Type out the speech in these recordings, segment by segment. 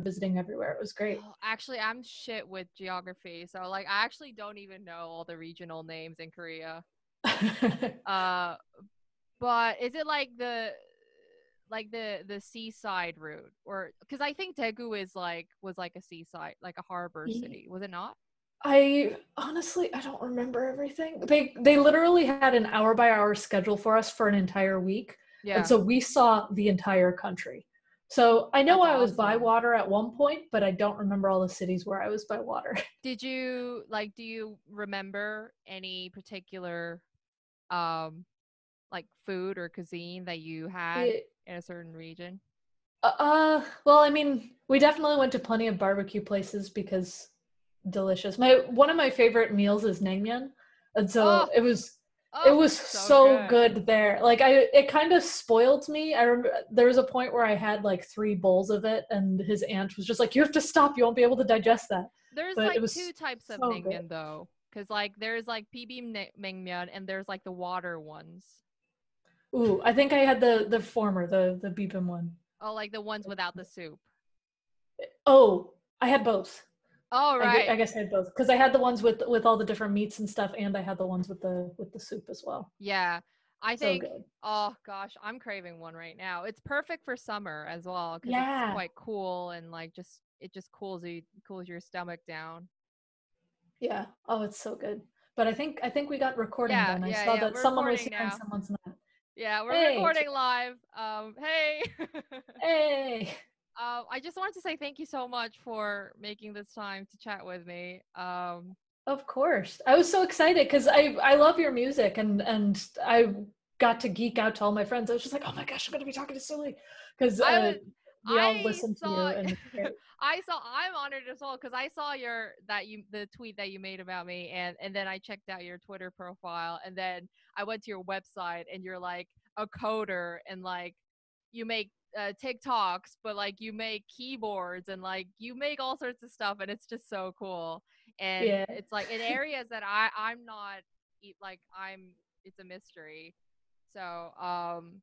visiting everywhere. It was great. Oh, actually, I'm shit with geography, so like I actually don't even know all the regional names in Korea. uh, but is it like the like the the seaside route or because I think Daegu is like was like a seaside like a harbor city, was it not? I honestly I don't remember everything. They they literally had an hour by hour schedule for us for an entire week. Yeah. And so we saw the entire country. So I know That's I was by water at one point, but I don't remember all the cities where I was by water. Did you like do you remember any particular um like food or cuisine that you had It- in a certain region? uh well, I mean, we definitely went to plenty of barbecue places because delicious. My one of my favorite meals is naengmyeon. And so Oh, it was Oh, it was so, good. there like i it kind of spoiled me i remember there was a point where i had like three bowls of it and his aunt was just like you have to stop you won't be able to digest that There's but like two types of so naengmyeon good. though, because like there's like bibimbap naengmyeon and there's like the water ones. ooh i think i had the the former the the bibim one. Oh, like the ones without the soup. Oh, i had both Oh I right. I, guess i had both because i had the ones with with all the different meats and stuff and i had the ones with the with the soup as well yeah. I so think good oh gosh, I'm craving one right now. It's perfect for summer as well because Yeah. it's quite cool and like just it just cools you cools your stomach down. yeah oh it's so good but i think i think we got recording Yeah, done i yeah, saw yeah, that we're someone was recording here and someone's not Yeah, we're Hey. recording live. Um, hey. hey Uh, I just wanted to say thank you so much for making this time to chat with me. Um, Of course. I was so excited because I I love your music and and I got to geek out to all my friends. I was just like, oh my gosh, I'm gonna be talking to Sully because uh, was- we all I listen to you. saw- And. I saw I'm honored as well because I saw your that you the tweet that you made about me and and then I checked out your Twitter profile and then I went to your website and you're like a coder and like you make uh, TikToks but like you make keyboards and like you make all sorts of stuff and it's just so cool and Yeah. it's like in areas that I I'm not like I'm it's a mystery so um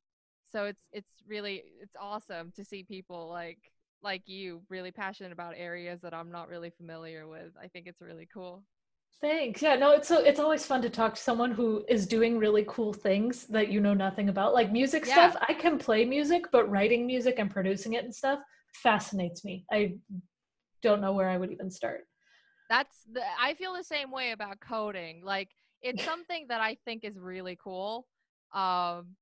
so it's it's really it's awesome to see people like like you really passionate about areas that I'm not really familiar with. I think it's really cool. Thanks. Yeah, no, it's so it's always fun to talk to someone who is doing really cool things that you know nothing about. Like music Yeah. stuff, I can play music, but writing music and producing it and stuff fascinates me. I don't know where I would even start. That's the I feel the same way about coding. Like it's something that I think is really cool. Um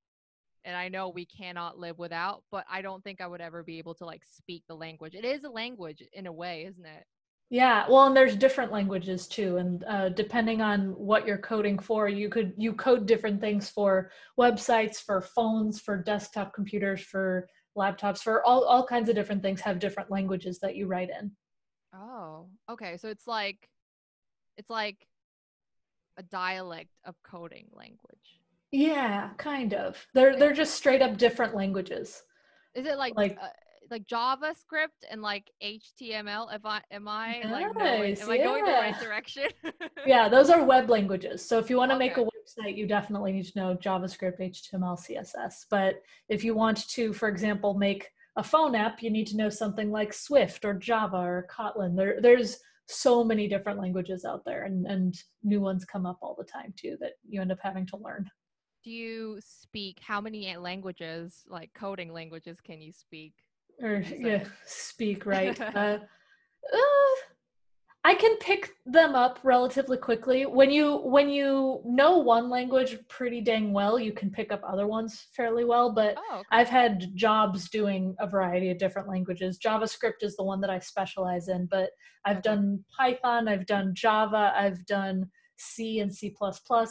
and I know we cannot live without, but I don't think I would ever be able to like speak the language. It is a language in a way, isn't it? Yeah, well, and there's different languages too, and uh, depending on what you're coding for, you could you code different things for websites, for phones, for desktop computers, for laptops, for all all kinds of different things. Have different languages that you write in. Oh, okay. So it's like it's like a dialect of coding language. Yeah, kind of. They're they're just straight up different languages. Is it like Like- uh, like JavaScript and like HTML? If I am I like knowing, Nice, am I going the right direction? Yeah, those are web languages. So if you want to make a website, you definitely need to know JavaScript, HTML, CSS. But if you want to, for example, make a phone app, you need to know something like Swift or Java or Kotlin. There, there's so many different languages out there, and and new ones come up all the time too that you end up having to learn. Do you speak how many languages, like coding languages, can you speak? Or you yeah, speak right. uh, uh, I can pick them up relatively quickly. When you when you know one language pretty dang well, you can pick up other ones fairly well. But Oh, okay. I've had jobs doing a variety of different languages. JavaScript is the one that I specialize in, but I've Okay. done Python, I've done Java, I've done C and C++,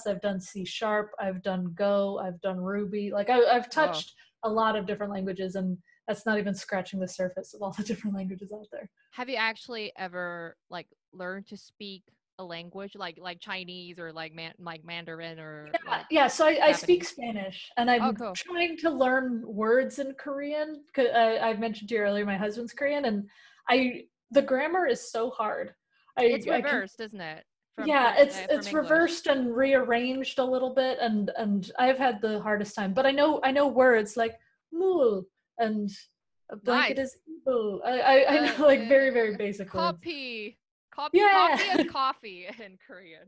I've done C sharp, I've done Go, I've done Ruby. Like I, I've Wow. touched a lot of different languages, and that's not even scratching the surface of all the different languages out there. Have you actually ever like learned to speak a language like like Chinese or like man like Mandarin or Yeah, like yeah. So I, I speak Spanish, and I'm Oh, cool. trying to learn words in Korean. 'cause I, I mentioned to you earlier, my husband's Korean, and I the grammar is so hard. I, it's I can- reversed, isn't it? From yeah, it's uh, it's English. reversed and rearranged a little bit, and and I've had the hardest time. But I know I know words like "mul" and A blanket Nice. is evil. I, I, I know, like very, very basic words. Copy. Copy. Yeah. Copy is coffee in Korean.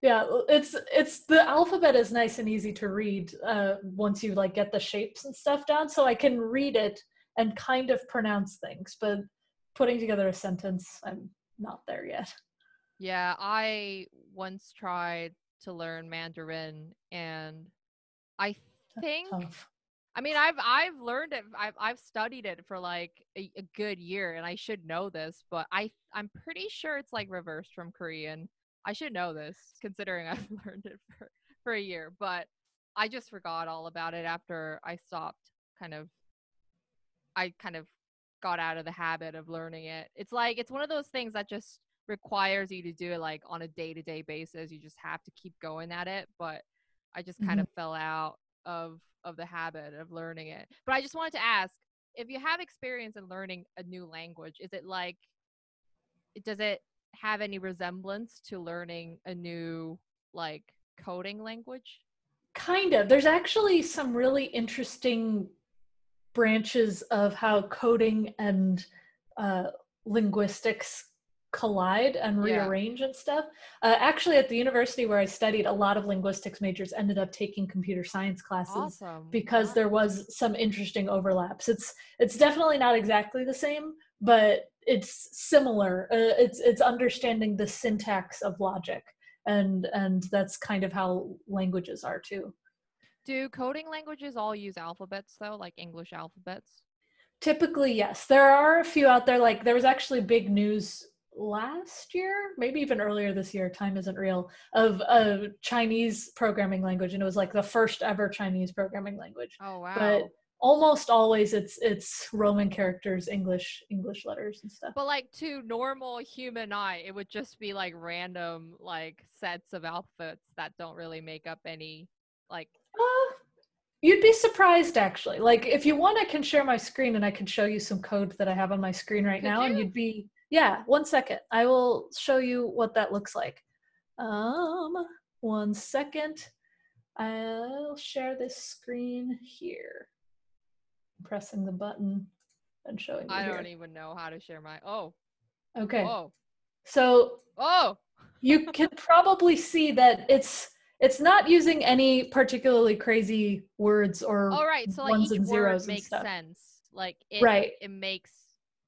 Yeah, it's it's the alphabet is nice and easy to read uh, once you like get the shapes and stuff down. So I can read it and kind of pronounce things, but putting together a sentence, I'm not there yet. Yeah, I once tried to learn Mandarin and I think. I mean I've I've learned it I've I've studied it for like a, a good year and I should know this, but I I'm pretty sure it's like reversed from Korean. I should know this considering I've learned it for for a year, but I just forgot all about it after I stopped kind of I kind of got out of the habit of learning it. It's like it's one of those things that just requires you to do it like on a day-to-day basis. You just have to keep going at it, but I just kind mm-hmm. of fell out of of the habit of learning it. But I just wanted to ask if you have experience in learning a new language, is it like does it have any resemblance to learning a new like coding language? Kind of. There's actually some really interesting branches of how coding and uh, linguistics collide and Yeah. rearrange and stuff. Uh, actually, at the university where I studied, a lot of linguistics majors ended up taking computer science classes Awesome. because Wow. there was some interesting overlaps. It's it's definitely not exactly the same, but it's similar. Uh, it's it's understanding the syntax of logic, and and that's kind of how languages are too. Do coding languages all use alphabets though, like English alphabets? Typically, yes. There are a few out there. Like there was actually big news last year, maybe even earlier this year. Time isn't real. Of a Chinese programming language, and it was like the first ever Chinese programming language. Oh wow. But almost always, it's it's Roman characters, English English letters and stuff. But like to normal human eye, it would just be like random like sets of alphabets that don't really make up any like Uh, you'd be surprised actually. Like if you want, I can share my screen and I can show you some code that I have on my screen right Could now, and you'd be yeah. One second, I will show you what that looks like. Um, one second. I'll share this screen here. Pressing the button and showing you I here. don't even know how to share my oh Okay, oh so oh you can probably see that it's it's not using any particularly crazy words or all right. So like ones each and word makes sense. Like it Right. it makes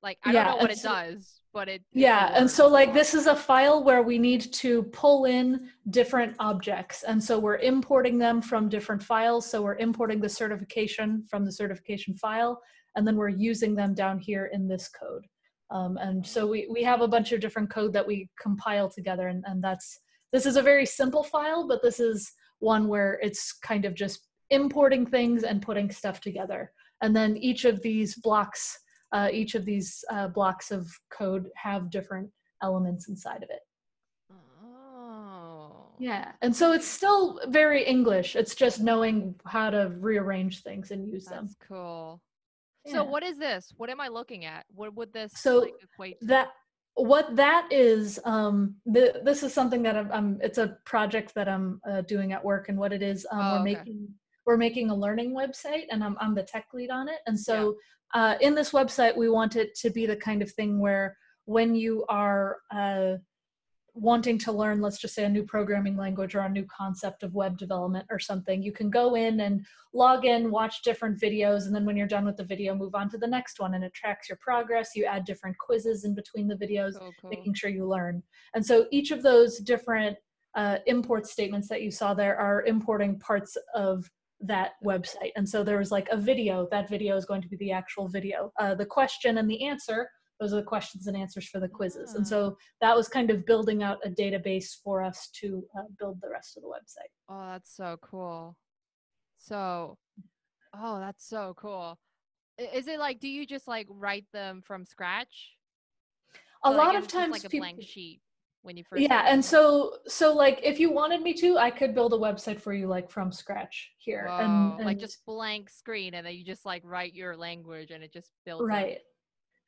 like I Yeah, don't know what it does, but it Yeah, and so like this is a file where we need to pull in different objects. And so we're importing them from different files. So we're importing the certification from the certification file, and then we're using them down here in this code. Um, and so we, we have a bunch of different code that we compile together, and, and that's this is a very simple file, but this is one where it's kind of just importing things and putting stuff together. And then each of these blocks uh, each of these uh, blocks of code have different elements inside of it. Oh. Yeah, and so it's still very English. It's just knowing how to rearrange things and use them. That's cool. Yeah. So what is this? What am I looking at? What would this So like equate to? that what that is um the, this is something that I'm, I'm it's a project that i'm uh, doing at work and what it is um, Oh, we're okay. making we're making a learning website and i'm, I'm the tech lead on it. And so uh, in this website we want it to be the kind of thing where when you are uh, wanting to learn let's just say a new programming language or a new concept of web development or something you can go in and log in watch different videos and then when you're done with the video move on to the next one. And it tracks your progress. You add different quizzes in between the videos making sure you learn. And so each of those different uh, import statements that you saw there are importing parts of that website. And so there was like a video, that video is going to be the actual video. Uh, the question and the answer, those are the questions and answers for the quizzes. And so that was kind of building out a database for us to uh, build the rest of the website. Oh, that's so cool. So, oh, that's so cool. Is it like, do you just like write them from scratch? A So, lot it's of times like a people, blank sheet when you first. yeah and so so like if you wanted me to i could build a website for you like from scratch here Whoa, and, like just blank screen, and then you just like write your language, and it just builds. it. right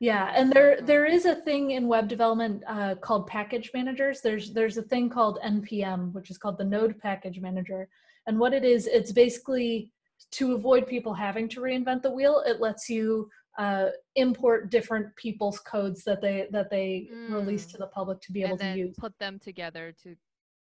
yeah and there there is a thing in web development uh, called package managers there's there's a thing called npm which is called the node package manager and what it is it's basically to avoid people having to reinvent the wheel it lets you uh, import different people's codes that they that they release Mm. to the public to be able to use put them together to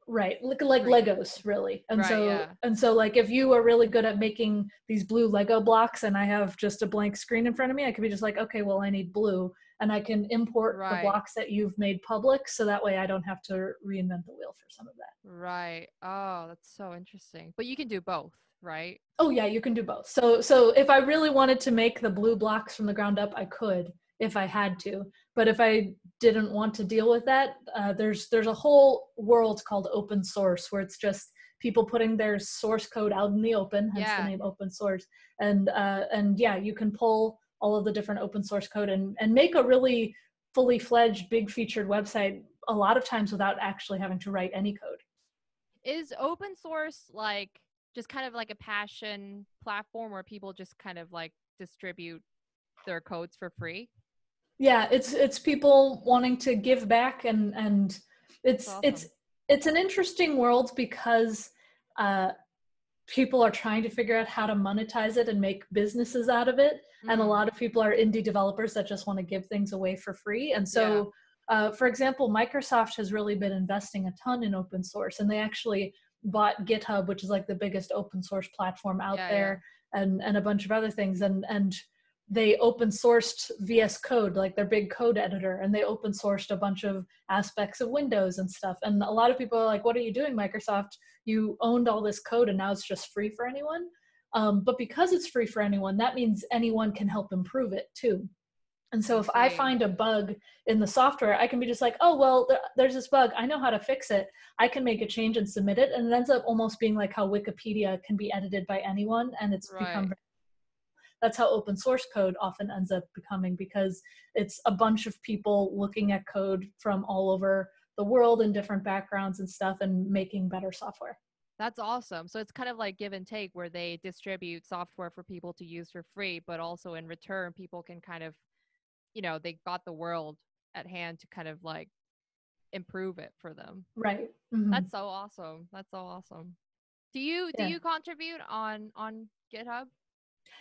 right like, like legos really and Right, so yeah. and so like if you are really good at making these blue lego blocks and i have just a blank screen in front of me i could be just like okay well i need blue and i can import Right. the blocks that you've made public so that way i don't have to reinvent the wheel for some of that right oh that's so interesting but you can do both right? Oh yeah you can do both. So so if i really wanted to make the blue blocks from the ground up i could if i had to. But if i didn't want to deal with that uh, there's there's a whole world called open source where it's just people putting their source code out in the open hence Yeah. the name open source. And uh, and yeah you can pull all of the different open source code and and make a really fully fledged big featured website a lot of times without actually having to write any code. Is open source like just kind of like a passion platform where people just kind of like distribute their codes for free? Yeah it's it's people wanting to give back and and it's That's it's it's an interesting world because uh people are trying to figure out how to monetize it and make businesses out of it. And a Mhm. lot of people are indie developers that just want to give things away for free. And so uh, for example microsoft has really been investing a ton in open source and they actually bought github which is like the biggest open source platform out Yeah, yeah. there and and a bunch of other things and and they open sourced vs code like their big code editor and they open sourced a bunch of aspects of windows and stuff and a lot of people are like what are you doing microsoft you owned all this code and now it's just free for anyone um, but because it's free for anyone, that means anyone can help improve it too. And so if I find a bug in the software, I can be just like, oh, well, there, there's this bug. I know how to fix it. I can make a change and submit it. And it ends up almost being like how Wikipedia can be edited by anyone. And it's become, that's how open source code often ends up becoming because it's a bunch of people looking at code from all over the world and different backgrounds and stuff and making better software. That's awesome. So it's kind of like give and take where they distribute software for people to use for free, but also in return, people can kind of, you know, they got the world at hand to kind of like improve it for them. Right. Mhm. That's so awesome. That's so awesome. Do you Yeah. do you contribute on on GitHub?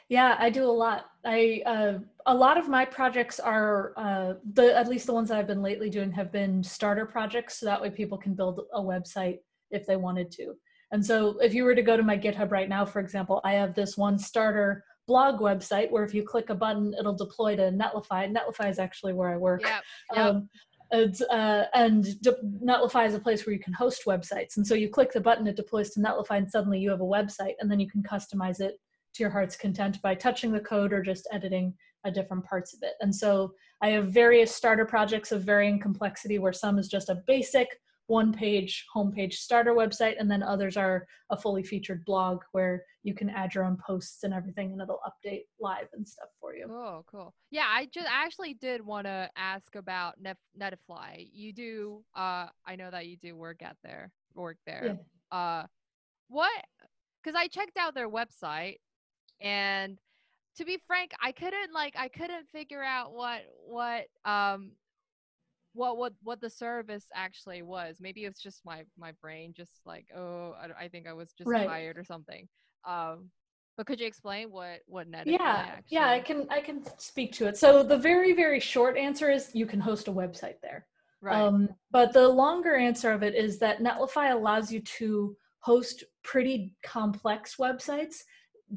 Yeah, I do a lot. I uh, a lot of my projects are uh, the at least the ones that I've been lately doing have been starter projects, so that way people can build a website if they wanted to. And so, if you were to go to my GitHub right now, for example, I have this one starter blog website where if you click a button, it'll deploy to Netlify. Netlify is actually where I work. Yep. Yep. Um, it's, uh, and de- Netlify is a place where you can host websites. And so you click the button, it deploys to Netlify, and suddenly you have a website, and then you can customize it to your heart's content by touching the code or just editing different parts of it. And so I have various starter projects of varying complexity, where some is just a basic one page homepage starter website, and then others are a fully featured blog where you can add your own posts and everything, and it'll update live and stuff for you. Oh, cool. Yeah, I just actually did want to ask about Net- Netify. You do, uh, I know that you do work at there, work there. Uh, what? Because I checked out their website, and to be frank, I couldn't like, I couldn't figure out what what um what what what the service actually was. Maybe it's just my my brain just like, oh, I, I think I was just Right. tired or something. Um, but could you explain what what Netify yeah yeah i can i can speak to it so the very very short answer is you can host a website there Right. um, but the longer answer of it is that netlify allows you to host pretty complex websites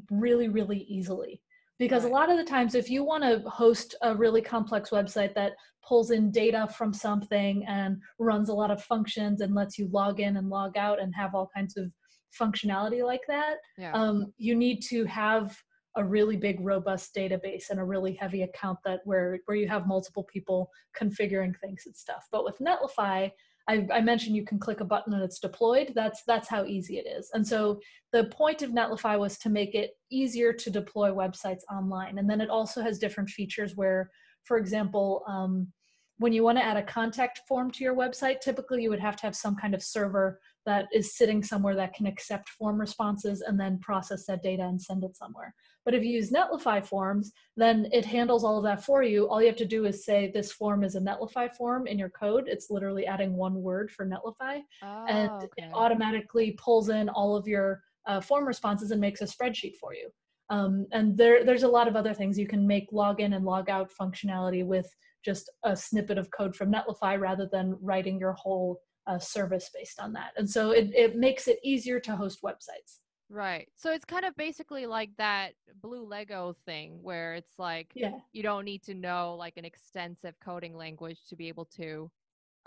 really really easily because Right. a lot of the times if you want to host a really complex website that pulls in data from something and runs a lot of functions and lets you log in and log out and have all kinds of functionality like that yeah. um, you need to have a really big robust database and a really heavy account that where where you have multiple people configuring things and stuff but with netlify I, I mentioned you can click a button and it's deployed. That's that's how easy it is. And so the point of netlify was to make it easier to deploy websites online. And then it also has different features where for example um, when you want to add a contact form to your website typically you would have to have some kind of server that is sitting somewhere that can accept form responses and then process that data and send it somewhere. But if you use Netlify forms, then it handles all of that for you. All you have to do is say this form is a Netlify form in your code. It's literally adding one word for Netlify, and Oh, it automatically pulls in all of your uh, form responses and makes a spreadsheet for you. Um, and there, there's a lot of other things. You can make login and log out functionality with just a snippet of code from Netlify rather than writing your whole uh, service based on that. And so it, it makes it easier to host websites. Right. So it's kind of basically like that blue Lego thing where it's like Yeah. you don't need to know like an extensive coding language to be able to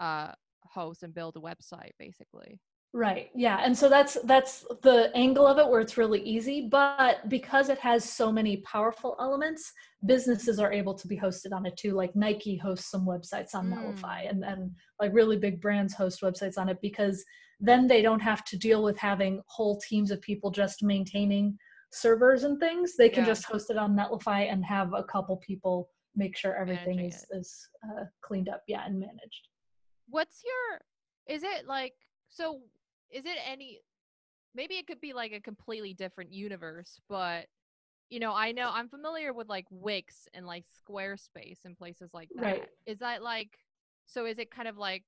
uh host and build a website basically. Right. Yeah. And so that's that's the angle of it where it's really easy, but because it has so many powerful elements, businesses are able to be hosted on it too. Like Nike hosts some websites on Netlify Mm. and and like really big brands host websites on it because then they don't have to deal with having whole teams of people just maintaining servers and things. They can Yeah. just host it on Netlify and have a couple people make sure everything Managing is is uh, cleaned up, yeah, and managed. What's your is it like so is it any maybe it could be like a completely different universe, but you know, I know I'm familiar with like Wix and like Squarespace and places like that. Right. Is that like so is it kind of like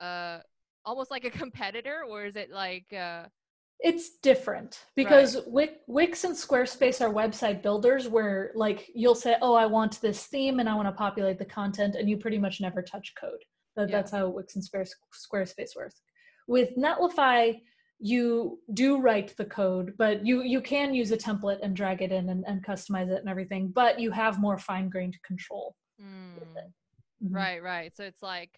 uh almost like a competitor or is it like uh It's different because Wix, Wix and Squarespace are website builders where like you'll say, "Oh, I want this theme and I want to populate the content," and you pretty much never touch code. That, Yeah. That's how Wix and Squarespace works. With Netlify, you do write the code, but you you can use a template and drag it in and, and customize it and everything. But you have more fine grained control. mm. Right, right. So it's like,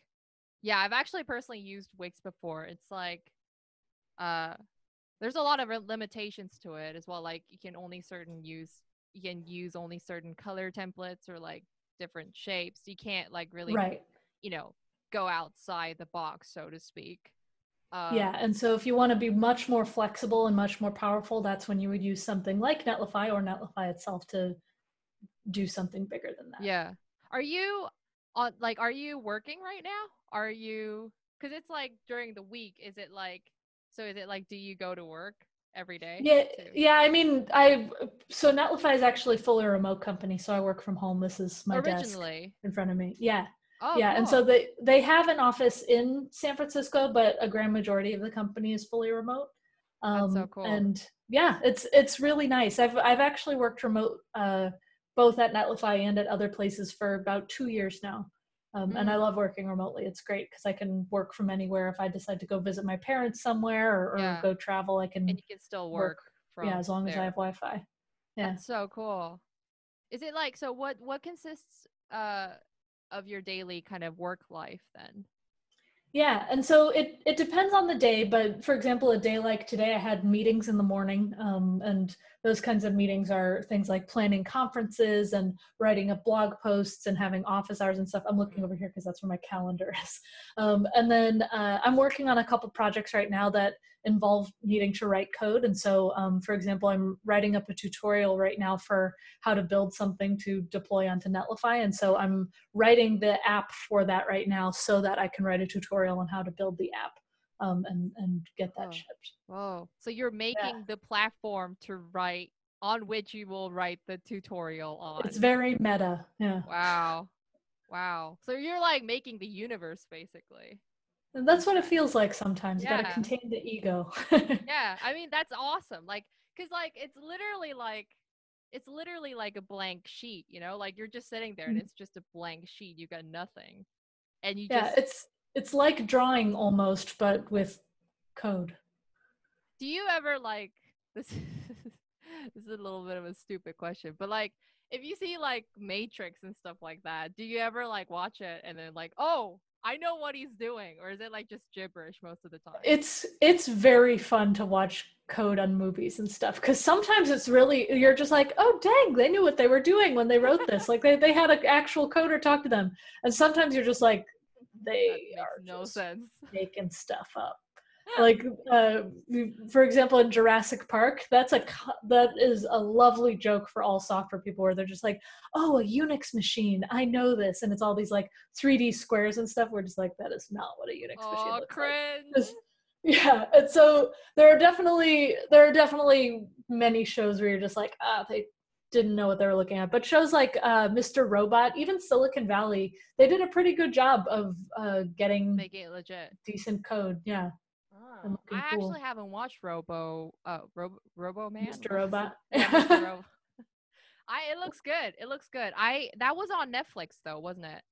yeah, I've actually personally used Wix before. It's like, uh, there's a lot of limitations to it as well. Like you can only certain use, you can use only certain color templates or like different shapes. You can't like really, Right. you know, go outside the box, so to speak. Um, yeah, and so if you want to be much more flexible and much more powerful, that's when you would use something like Netlify or Netlify itself to do something bigger than that. Yeah. Are you on like are you working right now? Are you cuz it's like during the week is it like so is it like do you go to work every day? Yeah, too? yeah. I mean, I so Netlify is actually a fully remote company, so I work from home. This is my desk in front of me. Yeah, Oh, yeah. And so they they have an office in San Francisco, but a grand majority of the company is fully remote. Um, so cool. And yeah, it's it's really nice. I've I've actually worked remote uh, both at Netlify and at other places for about two years now. Um, And I Mm. love working remotely. It's great because I can work from anywhere. If I decide to go visit my parents somewhere or, or Yeah. go travel, I can and you can still work, work, from yeah as long as. I have Wi-Fi. Yeah. That's so cool. Is it like so what what consists uh of your daily kind of work life then? Yeah, and so it it depends on the day, but for example, a day like today, I had meetings in the morning, um, and those kinds of meetings are things like planning conferences and writing up blog posts and having office hours and stuff. I'm looking over here because that's where my calendar is. Um, and then uh, I'm working on a couple projects right now that involve needing to write code. And so, um, for example, I'm writing up a tutorial right now for how to build something to deploy onto Netlify, and so I'm writing the app for that right now so that I can write a tutorial on how to build the app um, and and get that Oh. shipped. Whoa. So you're making the platform to write on which you will write the tutorial on. It's very meta. Yeah, Wow. Wow. So you're like making the universe basically. And that's what it feels like sometimes. You gotta contain the ego. Yeah. I mean, that's awesome. Like, cause like it's literally like, it's literally like a blank sheet, you know? Like you're just sitting there and Mhm. it's just a blank sheet. You got nothing. And you yeah, just, it's it's like drawing almost, but with code. do you ever like, this, this is a little bit of a stupid question, but like, if you see like Matrix and stuff like that, do you ever like watch it and then like, oh, I know what he's doing? Or is it like just gibberish most of the time? It's it's very fun to watch code on movies and stuff because sometimes it's really you're just like oh dang they knew what they were doing when they wrote this like they, they had an actual coder talk to them and sometimes you're just like they are no just sense. making stuff up like uh, for example in jurassic park that's a that is a lovely joke for all software people where they're just like oh a unix machine. I know this. And it's all these like 3d squares and stuff. We're just like that is not what a unix machine looks like. cringe. Just- yeah and so there are definitely there are definitely many shows where you're just like ah they didn't know what they were looking at. But shows like uh, mr robot even silicon valley they did a pretty good job of uh, getting Make it legit. decent code. Yeah I cool. actually haven't watched Robo uh Robo Robo Man. Mr. Robot. Yeah, Mr. Ro- I it looks good. It looks good. I that was on Netflix though, wasn't it?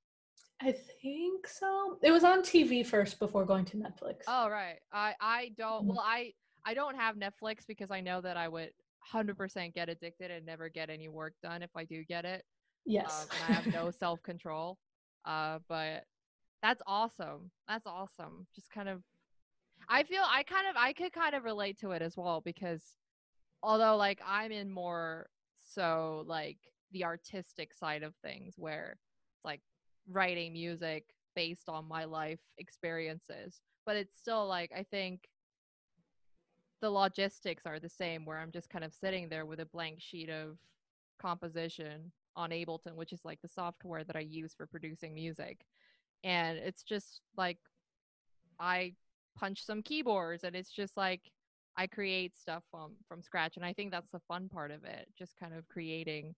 I think so. It was on TV first before going to Netflix. Oh right. I I don't Mhm. well I I don't have Netflix because I know that I would 100% get addicted and never get any work done if I do get it. yes. Um, and I have no self control. Uh, but that's awesome. That's awesome. Just kind of, I feel I kind of I could kind of relate to it as well because although like I'm in more so like the artistic side of things where it's like writing music based on my life experiences, but it's still like I think the logistics are the same where I'm just kind of sitting there with a blank sheet of composition on Ableton, which is like the software that I use for producing music. And it's just like I punch some keyboards and it's just like I create stuff from from scratch and I think that's the fun part of it, just kind of creating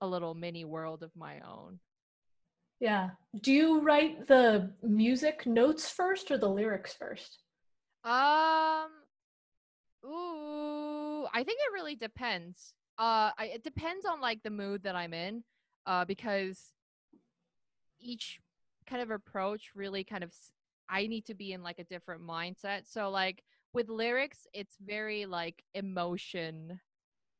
a little mini world of my own. Yeah. Do you write the music notes first or the lyrics first? Um ooh, I think it really depends. Uh I, it depends on like the mood that I'm in uh because each kind of approach really kind of s- I need to be in like a different mindset. So like with lyrics it's very like emotion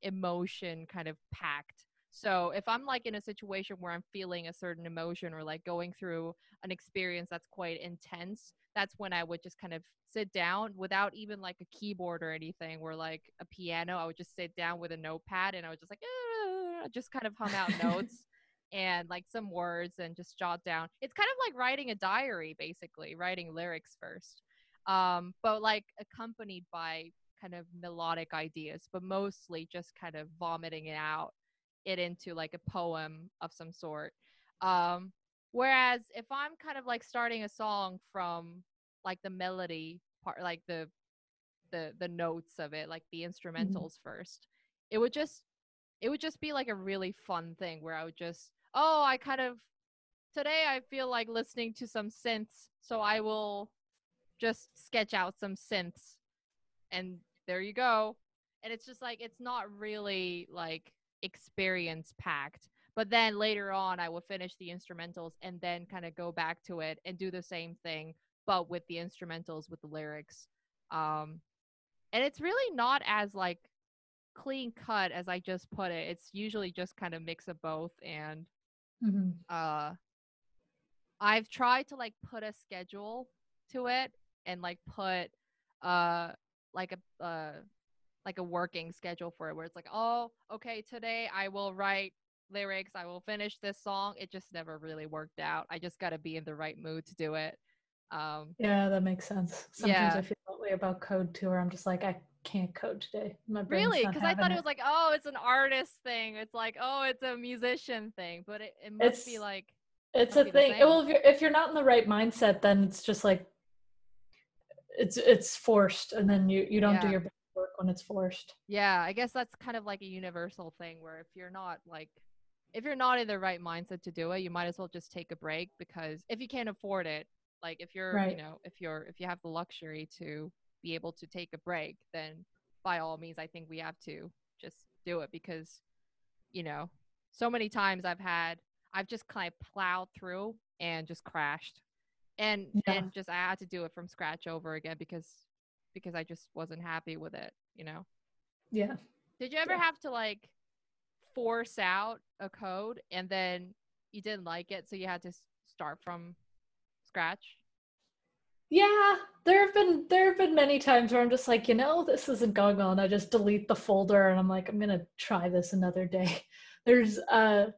emotion kind of packed. So if I'm like in a situation where I'm feeling a certain emotion or like going through an experience that's quite intense, that's when I would just kind of sit down without even like a keyboard or anything or like a piano. I would just sit down with a notepad and I would just like "Ah," just kind of hum out notes and like some words and just jot down. It's kind of like writing a diary basically, writing lyrics first. Um, but like accompanied by kind of melodic ideas, but mostly just kind of vomiting it out it into like a poem of some sort. Um, whereas if I'm kind of like starting a song from like the melody part, like the the the notes of it, like the instrumentals first, it would just it would just be like a really fun thing where I would just oh I kind of today I feel like listening to some synths, so I will just sketch out some synths and there you go. And it's just like it's not really like experience packed. But then later on I will finish the instrumentals and then kind of go back to it and do the same thing but with the instrumentals with the lyrics. Um and it's really not as like clean cut as I just put it. It's usually just kind of mix of both and Mhm. uh I've tried to like put a schedule to it and like put uh like a uh like a working schedule for it where it's like oh okay today I will write lyrics I will finish this song it just never really worked out I just got to be in the right mood to do it um Yeah, that makes sense. Sometimes Yeah. I feel that way about code too, where I'm just like, I can't code today. My really? because I thought it was like oh it's an artist thing. It's like oh it's a musician thing. But it, it must be like it's a thing. Well, if you're if you're not in the right mindset, then it's just like it's it's forced, and then you you don't do your best work when it's forced. Yeah, I guess that's kind of like a universal thing where if you're not like if you're not in the right mindset to do it, you might as well just take a break because if you can't afford it, like if you're, you know, if you're if you have the luxury to be able to take a break, then by all means I think we have to just do it because you know, so many times I've had I've just kind of plowed through and just crashed. And Yeah. and just I had to do it from scratch over again because because I just wasn't happy with it, you know. Yeah. Did you ever Yeah. have to like force out a code and then you didn't like it, so you had to start from scratch? Yeah, there have been there have been many times where I'm just like, you know, this isn't going well, and I just delete the folder, and I'm like, I'm gonna try this another day. There's uh,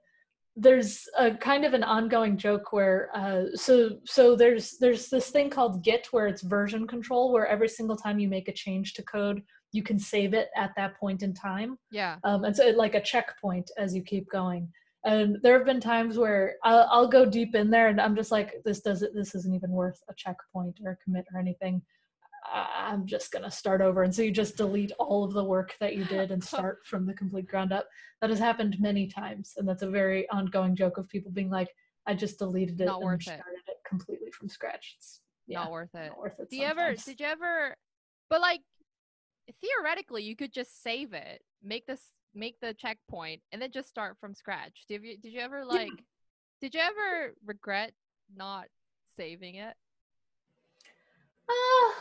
there's a kind of an ongoing joke where uh, so so there's there's this thing called Git where it's version control, where every single time you make a change to code, you can save it at that point in time Yeah. um, and so it, like a checkpoint as you keep going and there have been times where I'll, I'll go deep in there and i'm just like this doesn't this isn't even worth a checkpoint or a commit or anything i'm just going to start over and so you just delete all of the work that you did and start from the complete ground up that has happened many times and that's a very ongoing joke of people being like i just deleted it Not and worth it. started it completely from scratch it's Yeah, not worth it. Not worth it. Do you ever? Did you ever? But like, theoretically, you could just save it, make this, make the checkpoint, and then just start from scratch. Did you? Did you ever like? Did you ever regret not saving it? Uh,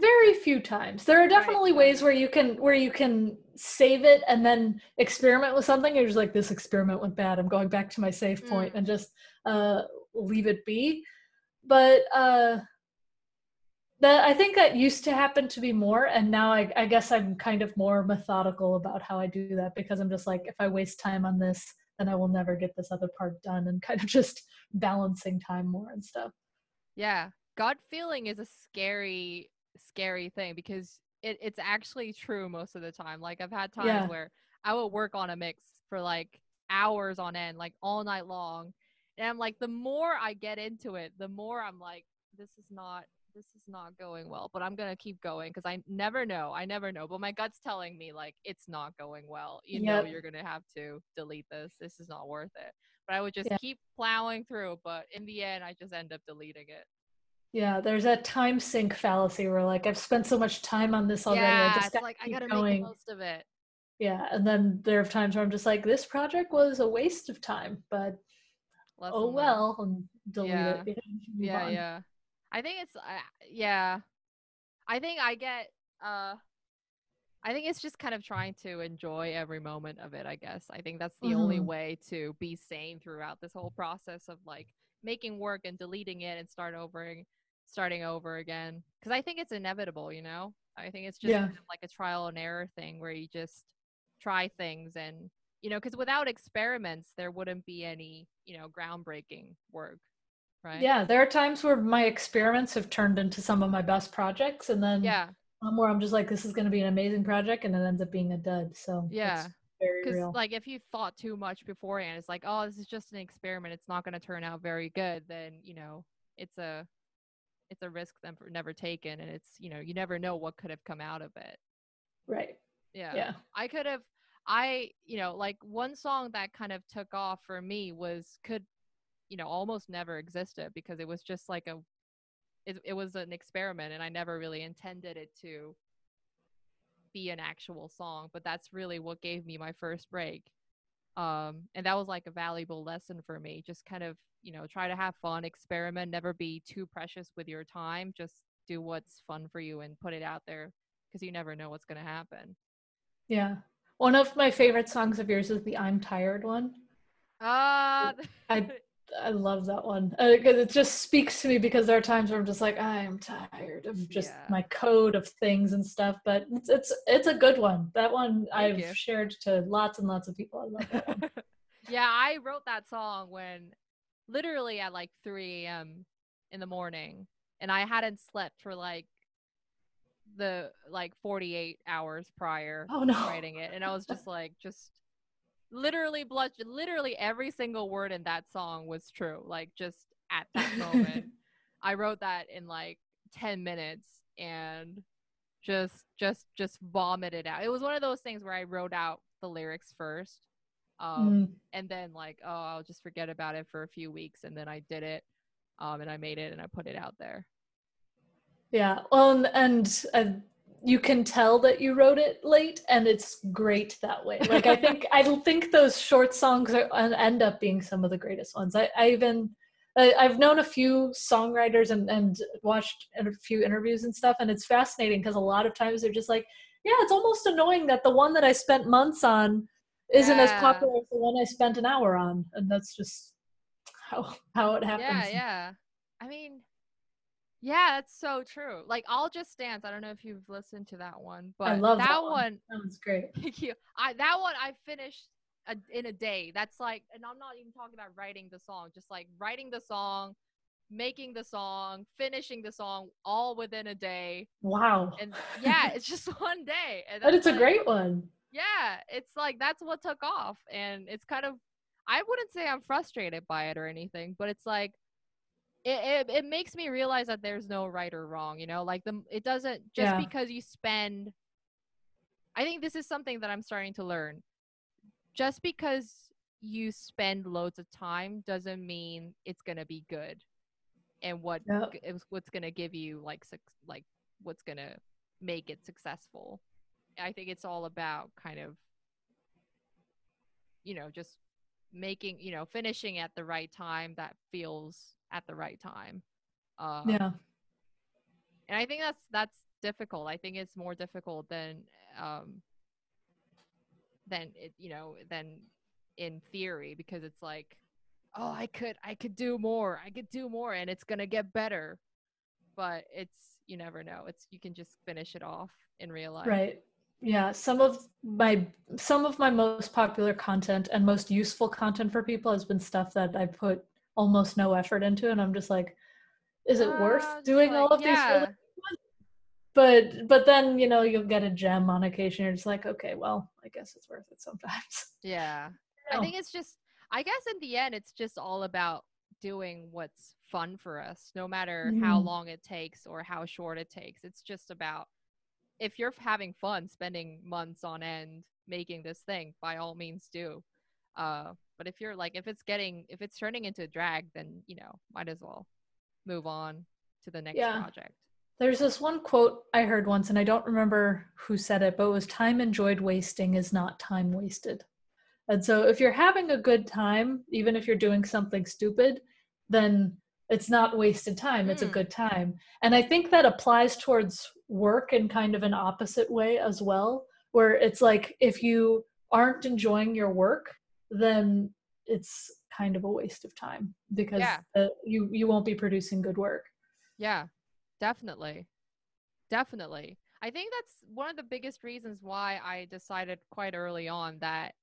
very few times. There are definitely right. ways where you can where you can save it and then experiment with something. You're just like, this experiment went bad. I'm going back to my save point Mm. and just uh, leave it be. But uh, that I think that used to happen to be more, and now I, I guess I'm kind of more methodical about how I do that because I'm just like, if I waste time on this, then I will never get this other part done, and kind of just balancing time more and stuff. Yeah, gut feeling is a scary, scary thing because it, it's actually true most of the time. Like I've had times Yeah. where I will work on a mix for like hours on end, like all night long, and I'm like, the more I get into it, the more I'm like, this is not, this is not going well. But I'm gonna keep going because I never know. I never know. But my gut's telling me like it's not going well. You know, you're gonna have to delete this. This is not worth it. But I would just Yeah. keep plowing through. But in the end, I just end up deleting it. Yeah, there's that time sink fallacy where like I've spent so much time on this already. yeah, I just like I gotta going. make the most of it. Yeah, and then there are times where I'm just like, this project was a waste of time, but Lesson oh well, and delete Yeah. it. Yeah, yeah. I think it's uh, yeah. I think I get uh I think it's just kind of trying to enjoy every moment of it, I guess. I think that's the only Mhm. way to be sane throughout this whole process of like making work and deleting it and start over starting over again because I think it's inevitable, you know? I think it's just Yeah. kind of like a trial and error thing where you just try things and you know, because without experiments, there wouldn't be any, you know, groundbreaking work, right? Yeah, there are times where my experiments have turned into some of my best projects, and then Yeah. where I'm just like, this is going to be an amazing project, and it ends up being a dud. So Yeah. very Because real. like if you thought too much beforehand, it's like, oh, this is just an experiment. It's not going to turn out very good. Then you know, it's a, it's a risk then for never taken, and it's you know, you never know what could have come out of it. right. Yeah. Yeah. I could have, I you know, like one song that kind of took off for me was could, you know, almost never existed because it was just like a, it it was an experiment, and I never really intended it to be an actual song, but that's really what gave me my first break. Um, and that was like a valuable lesson for me. Just kind of, you know, try to have fun, experiment, never be too precious with your time. Just do what's fun for you and put it out there because you never know what's going to happen. Yeah. One of my favorite songs of yours is the "I'm Tired" one. Ah, I I love that one uh, because it just speaks to me because there are times where I'm just like I am tired of just Yeah. my code of things and stuff. But it's it's, it's a good one. That one Thank I've you. shared to lots and lots of people. I love that one. yeah, I wrote that song when literally at like 3 a.m. in the morning, and I hadn't slept for like the like 48 hours prior Oh no! writing it, and I was just like, just literally blush. Literally every single word in that song was true. Like just at that moment, I wrote that in like 10 minutes and just just just vomited out. It was one of those things where I wrote out the lyrics first. Um, Mm, and then like oh i'll just forget about it for a few weeks and then i did it um and i made it and i put it out there yeah. Well, and, and uh, you can tell that you wrote it late, and it's great that way. Like I think I think those short songs are, end up being some of the greatest ones. I, I even I, I've known a few songwriters and and watched a few interviews and stuff, and it's fascinating because a lot of times they're just like, yeah, it's almost annoying that the one that I spent months on isn't as popular as the one I spent an hour on, and that's just how how it happens. yeah yeah i mean yeah that's so true like i'll just dance i don't know if you've listened to that one but I love that, that one, one. That was great. thank you i that one i finished a, in a day that's like and i'm not even talking about writing the song just like writing the song making the song finishing the song all within a day Wow. and yeah it's just one day and but it's a great one. yeah it's like that's what took off and it's kind of i wouldn't say i'm frustrated by it or anything but it's like it, it, it makes me realize that there's no right or wrong you know like the it doesn't just Yeah. because you spend i think this is something that i'm starting to learn just because you spend loads of time doesn't mean it's going to be good and what Yep. g- what's going to give you like suc like what's going to make it successful. I think it's all about kind of you know just making you know finishing at the right time that feels at the right time. Uh, yeah and I think that's that's difficult. I think it's more difficult than um than it you know than in theory because it's like oh I could I could do more I could do more and it's gonna get better, but it's you never know. It's you can just finish it off in real life. right yeah some of my some of my most popular content and most useful content for people has been stuff that i put almost no effort into and i'm just like is it Ah, worth doing all like, of these yeah. really but but then you know you'll get a gem on occasion you're just like okay well i guess it's worth it sometimes Yeah. I think it's just I guess in the end it's just all about doing what's fun for us, no matter how Mhm. long it takes or how short it takes. It's just about if you're having fun spending months on end making this thing, by all means do. Uh but if you're like if it's getting if it's turning into a drag, then you know, might as well move on to the next Yeah. project. There's this one quote I heard once, and I don't remember who said it, but it was time enjoyed wasting is not time wasted. And so if you're having a good time, even if you're doing something stupid, then it's not wasted time. It's a Mm. good time. And I think that applies towards work in kind of an opposite way as well, where it's like if you aren't enjoying your work, then it's kind of a waste of time because Yeah. uh, you you won't be producing good work. Yeah, definitely. Definitely. I think that's one of the biggest reasons why I decided quite early on that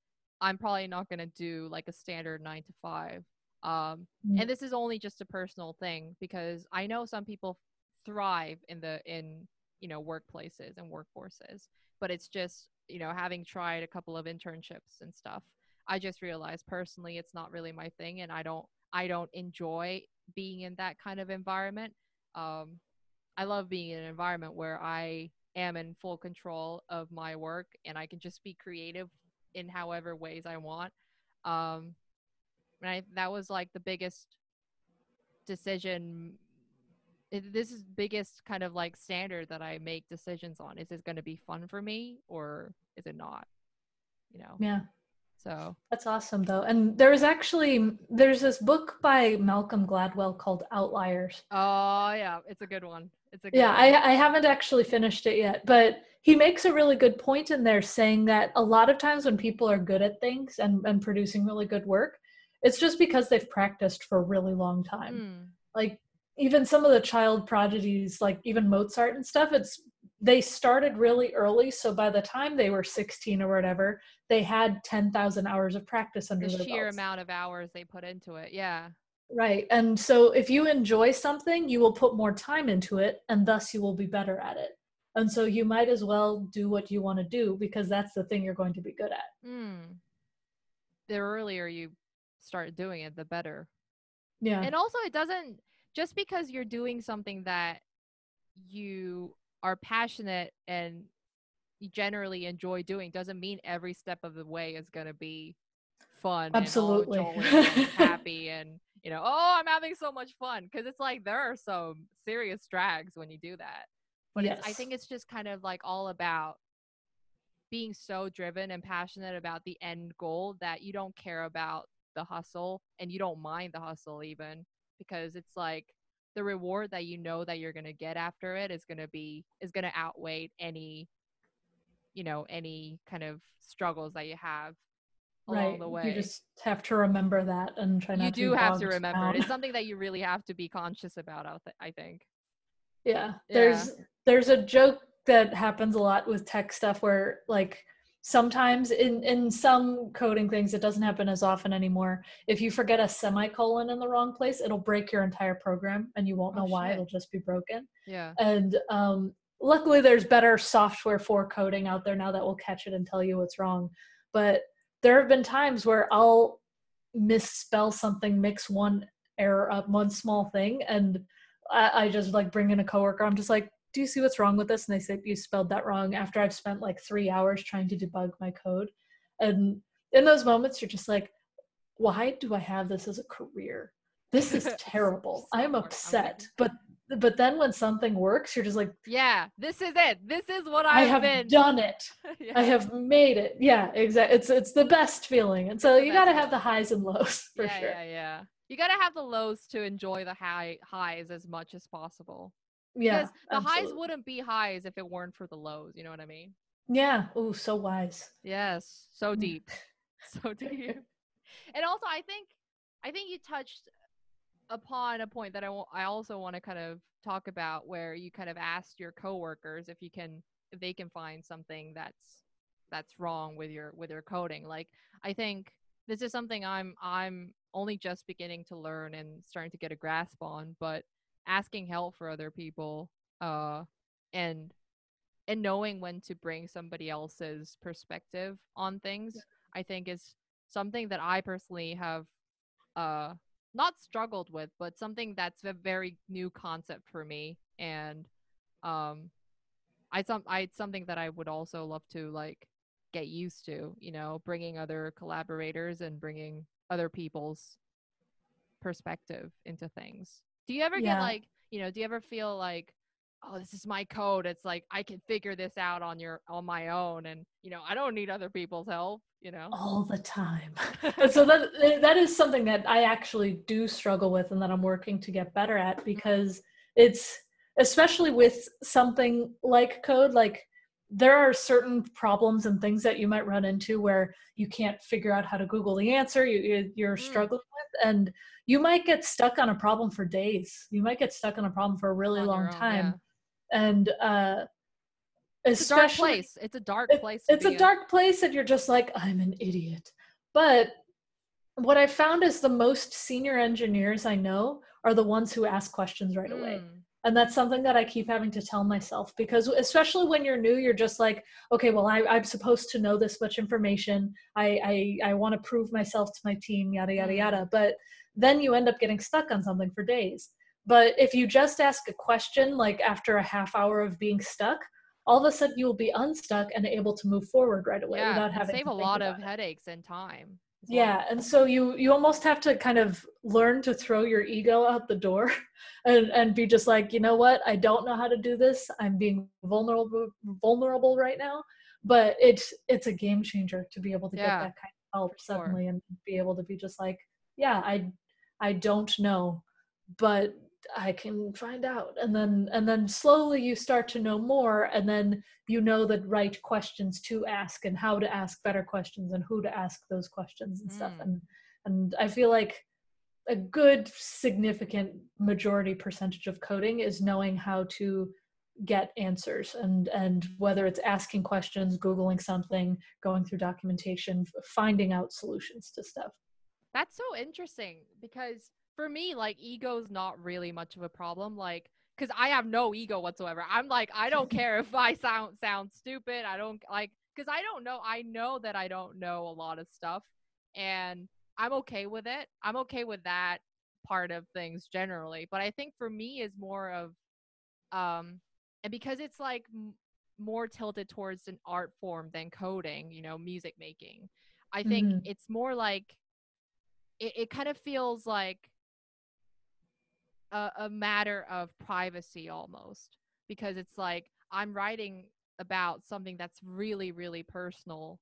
I'm probably not going to do like a standard 9 to 5. Um Mm. and this is only just a personal thing because I know some people thrive in the in you know workplaces and workforces, but it's just, you know, having tried a couple of internships and stuff, I just realized personally it's not really my thing and I don't I don't enjoy being in that kind of environment. Um I love being in an environment where I am in full control of my work and I can just be creative in however ways I want. Um, and I, that was like the biggest decision. This is biggest kind of like standard that I make decisions on. Is it going to be fun for me or is it not? You know. Yeah. So That's awesome though. And there's actually there's this book by Malcolm Gladwell called Outliers. oh yeah, it's a good one. It's a good Yeah, one. I, I haven't actually finished it yet, but he makes a really good point in there saying that a lot of times when people are good at things and, and producing really good work, it's just because they've practiced for a really long time. Mm, Like even some of the child prodigies, like even Mozart and stuff, it's they started really early. So by the time they were 16 or whatever, they had 10,000 hours of practice under the sheer belts. amount of hours they put into it. Yeah. Right. And so if you enjoy something, you will put more time into it and thus you will be better at it. And so you might as well do what you want to do because that's the thing you're going to be good at. Mm. The earlier you start doing it, the better. Yeah. and also it doesn't just because you're doing something that you are passionate and generally enjoy doing doesn't mean every step of the way is going to be fun Absolutely. and and happy and you know oh i'm having so much fun. Because it's like there are some serious drags when you do that. But it's, i think it's just kind of like all about being so driven and passionate about the end goal that you don't care about the hustle and you don't mind the hustle even because it's like the reward that you know that you're going to get after it is going to be is going to outweigh any you know any kind of struggles that you have along right. the way You just have to remember that and try not you to do have to remember down. it. it's something that you really have to be conscious about I think Yeah. Yeah. There's there's a joke that happens a lot with tech stuff where like sometimes in in some coding things it doesn't happen as often anymore. If you forget a semicolon in the wrong place, it'll break your entire program and you won't Oh, know why. shit. It'll just be broken. yeah And um luckily there's better software for coding out there now that will catch it and tell you what's wrong. But there have been times where I'll misspell something, mix one error up, one small thing, and I, I just like bring in a coworker. I'm just like, "Do you see what's wrong with this?" And they say, "You spelled that wrong." After I've spent like three hours trying to debug my code, and in those moments, you're just like, "Why do I have this as a career?" this is terrible. I'm upset. But but then when something works, you're just like, yeah, this is it. This is what I I've have been. done it. Yeah. I have made it. Yeah, exactly. It's it's the best feeling. And so you got to have the highs and lows for yeah, sure. yeah, yeah. You gotta have the lows to enjoy the high highs as much as possible. Yeah. Because the highs wouldn't be highs if it weren't for the lows. You know what I mean? Yeah. Oh, so wise. Yes. So Mm. deep. so deep. And also, I think, I think you touched upon a point that I wa- I also want to kind of talk about, where you kind of asked your coworkers if you can, if they can find something that's that's wrong with your with your coding. Like, I think this is something I'm I'm only just beginning to learn and starting to get a grasp on, but asking help for other people, uh, and and knowing when to bring somebody else's perspective on things i think is something that i personally have uh not struggled with but something that's a very new concept for me and um i some i it's something that i would also love to like get used to you know bringing other collaborators and bringing other people's perspective into things do you ever get like you know do you ever feel like oh this is my code. It's like i can figure this out on your on my own and you know i don't need other people's help you know? All the time. and so that that is something that I actually do struggle with and that I'm working to get better at mm-hmm. because it's especially with something like code like there are certain problems and things that you might run into where you can't figure out how to google the answer you, you you're Mm. struggling with and you might get stuck on a problem for days. You might get stuck on a problem for a really on long own, time. And uh it's a dark especially place. It's a dark place it's a in. dark place and you're just like i'm an idiot. But what i found is the most senior engineers i know are the ones who ask questions right away. Mm, and that's something that i keep having to tell myself because especially when you're new you're just like okay well I, i'm supposed to know this much information i i, I want to prove myself to my team yada yada Mm. yada but then you end up getting stuck on something for days but if you just ask a question like after a half hour of being stuck all of a sudden you will be unstuck and able to move forward right away yeah without having save to a lot of it. headaches and time. Yeah, and so you you almost have to kind of learn to throw your ego out the door and and be just like, you know what? I don't know how to do this. I'm being vulnerable vulnerable right now, but it's it's a game changer to be able to Yeah, get that kind of help sure. suddenly and be able to be just like, yeah, I I don't know, but I can find out. And then and then slowly you start to know more and then you know the right questions to ask and how to ask better questions and who to ask those questions and stuff Mm. and and i feel like a good significant majority percentage of coding is knowing how to get answers and and whether it's asking questions googling something going through documentation finding out solutions to stuff That's so interesting because for me, like ego's not really much of a problem. Like, because I have no ego whatsoever. I'm like, I don't care if I sound sound stupid. I don't like because I don't know. I know that I don't know a lot of stuff, and I'm okay with it. I'm okay with that part of things generally. But I think for me is more of, um, and because it's like m- more tilted towards an art form than coding. You know, music making. I think Mhm. it's more like it, it kind of feels like a, a matter of privacy almost because it's like i'm writing about something that's really really personal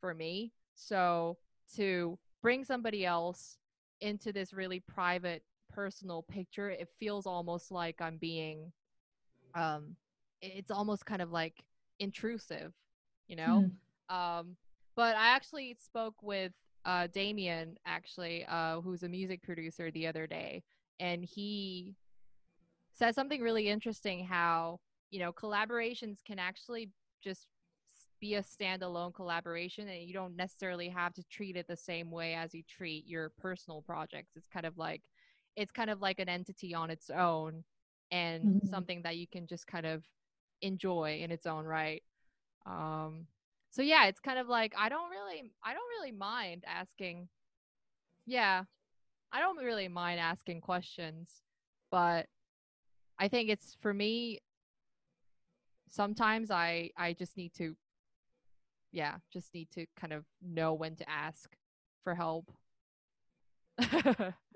for me so to bring somebody else into this really private personal picture it feels almost like i'm being, um, it's almost kind of like intrusive you know Mhm. um, but I actually spoke with uh, Damien, actually, uh, who's a music producer, the other day, and he says something really interesting. How you know collaborations can actually just be a standalone collaboration, and you don't necessarily have to treat it the same way as you treat your personal projects. It's kind of like it's kind of like an entity on its own, and Mhm. something that you can just kind of enjoy in its own right. Um, so yeah, it's kind of like I don't really I don't really mind asking yeah. I don't really mind asking questions, but I think it's for me sometimes I I just need to yeah, just need to kind of know when to ask for help.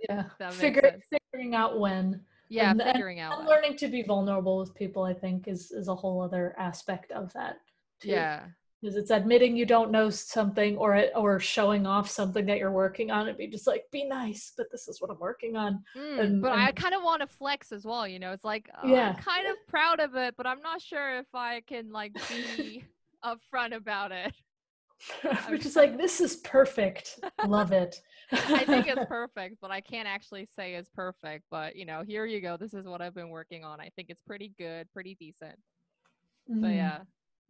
yeah Figure, figuring out when yeah, And- and- figuring out. and learning to be vulnerable with people i think is is a whole other aspect of that too. Yeah. Because it's admitting you don't know something or or showing off something that you're working on and be just like be nice but this is what i'm working on Mm, And- but I kind of want to flex as well, you know. It's like oh, Yeah. I'm kind of proud of it, but I'm not sure if I can like be upfront about it. which is like this is perfect love it I think it's perfect, but I can't actually say it's perfect. But you know, here you go. This is what I've been working on. I think it's pretty good, pretty decent. But Mhm. yeah.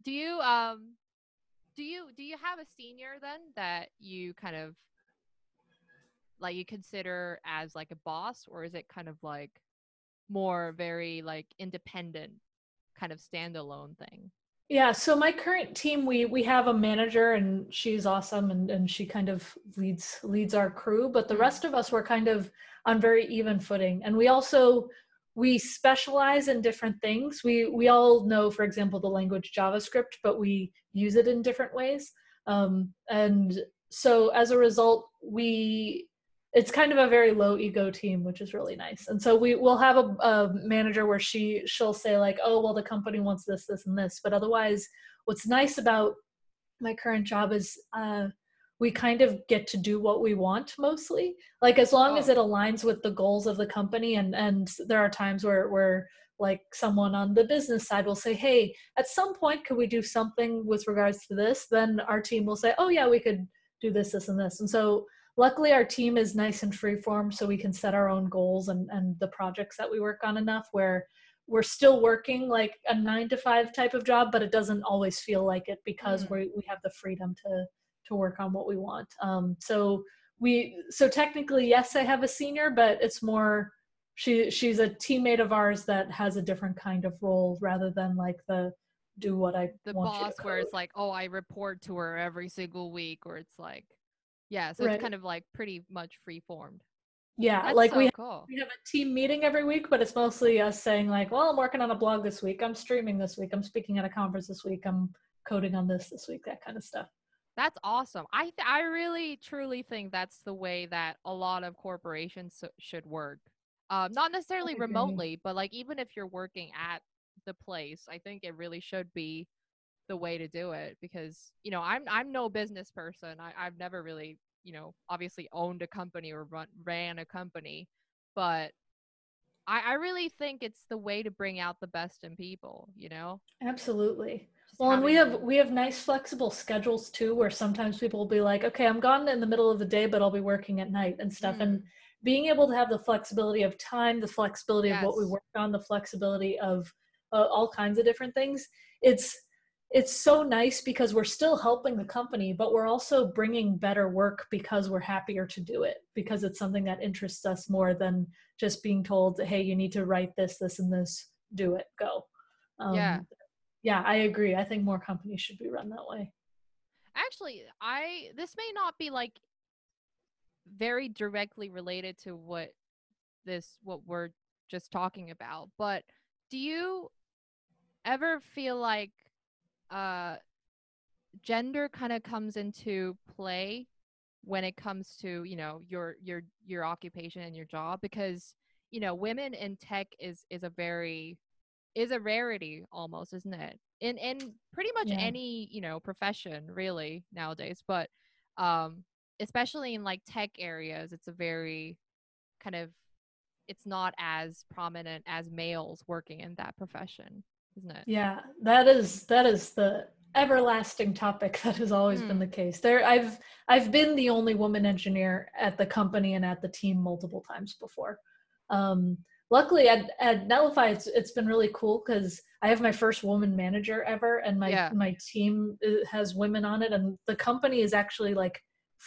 Do you um do you do you have a senior then that you kind of like you consider as like a boss or is it kind of like more very like independent kind of standalone thing? Yeah, so my current team, we we have a manager and she's awesome and, and she kind of leads leads our crew, but the Mm. rest of us were kind of on very even footing. And we also we specialize in different things. We we all know, for example, the language JavaScript, but we use it in different ways. Um, and so as a result, we it's kind of a very low ego team which is really nice and so we will have a, a manager where she she'll say like oh well the company wants this this and this but otherwise what's nice about my current job is uh we kind of get to do what we want mostly like as long as Oh. it aligns with the goals of the company and and there are times where where like someone on the business side will say hey at some point could we do something with regards to this then our team will say oh yeah we could do this this and this and so luckily our team is nice and free form so we can set our own goals and, and the projects that we work on enough where we're still working like a nine to five type of job but it doesn't always feel like it because Mm. we, we have the freedom to to work on what we want um, so we so technically yes i have a senior but it's more she she's a teammate of ours that has a different kind of role rather than like the do what i The want you to boss where it's like, oh, I report to her every single week, or it's like, yeah, so Right. it's kind of like pretty much free formed. yeah That's like so we cool. we have a team meeting every week, but it's mostly us saying like, "Well, I'm working on a blog this week. I'm streaming this week. I'm speaking at a conference this week. I'm coding on this this week." That kind of stuff. That's awesome. I th- I really truly think that's the way that a lot of corporations so- should work. Um, not necessarily remotely, but like even if you're working at the place, I think it really should be the way to do it because you know I'm I'm no business person. I, I've never really you know obviously owned a company or run, ran a company, but I, I really think it's the way to bring out the best in people. You know. Absolutely. Well, and we have we have nice flexible schedules too, where sometimes people will be like, "Okay, I'm gone in the middle of the day, but I'll be working at night and stuff." And being able to have the flexibility of time, the flexibility of what we work on, the flexibility of uh, all kinds of different things, it's it's so nice because we're still helping the company, but we're also bringing better work because we're happier to do it because it's something that interests us more than just being told, "Hey, you need to write this, this, and this. Do it. Go." Um, Yeah. Yeah, I agree. I think more companies should be run that way. actually i this may not be like very directly related to what this what we're just talking about but do you ever feel like uh gender kind of comes into play when it comes to you know your your your occupation and your job because you know women in tech is is a very is a rarity almost isn't it in in pretty much Yeah. any you know profession really nowadays but um especially in like tech areas it's a very kind of it's not as prominent as males working in that profession isn't it Yeah, that is that is the everlasting topic that has always been Hmm. the case. There I've I've been the only woman engineer at the company and at the team multiple times before. Um luckily at at Netlify it's it's been really cool cuz I have my first woman manager ever and my Yeah. my team uh, has women on it and the company is actually like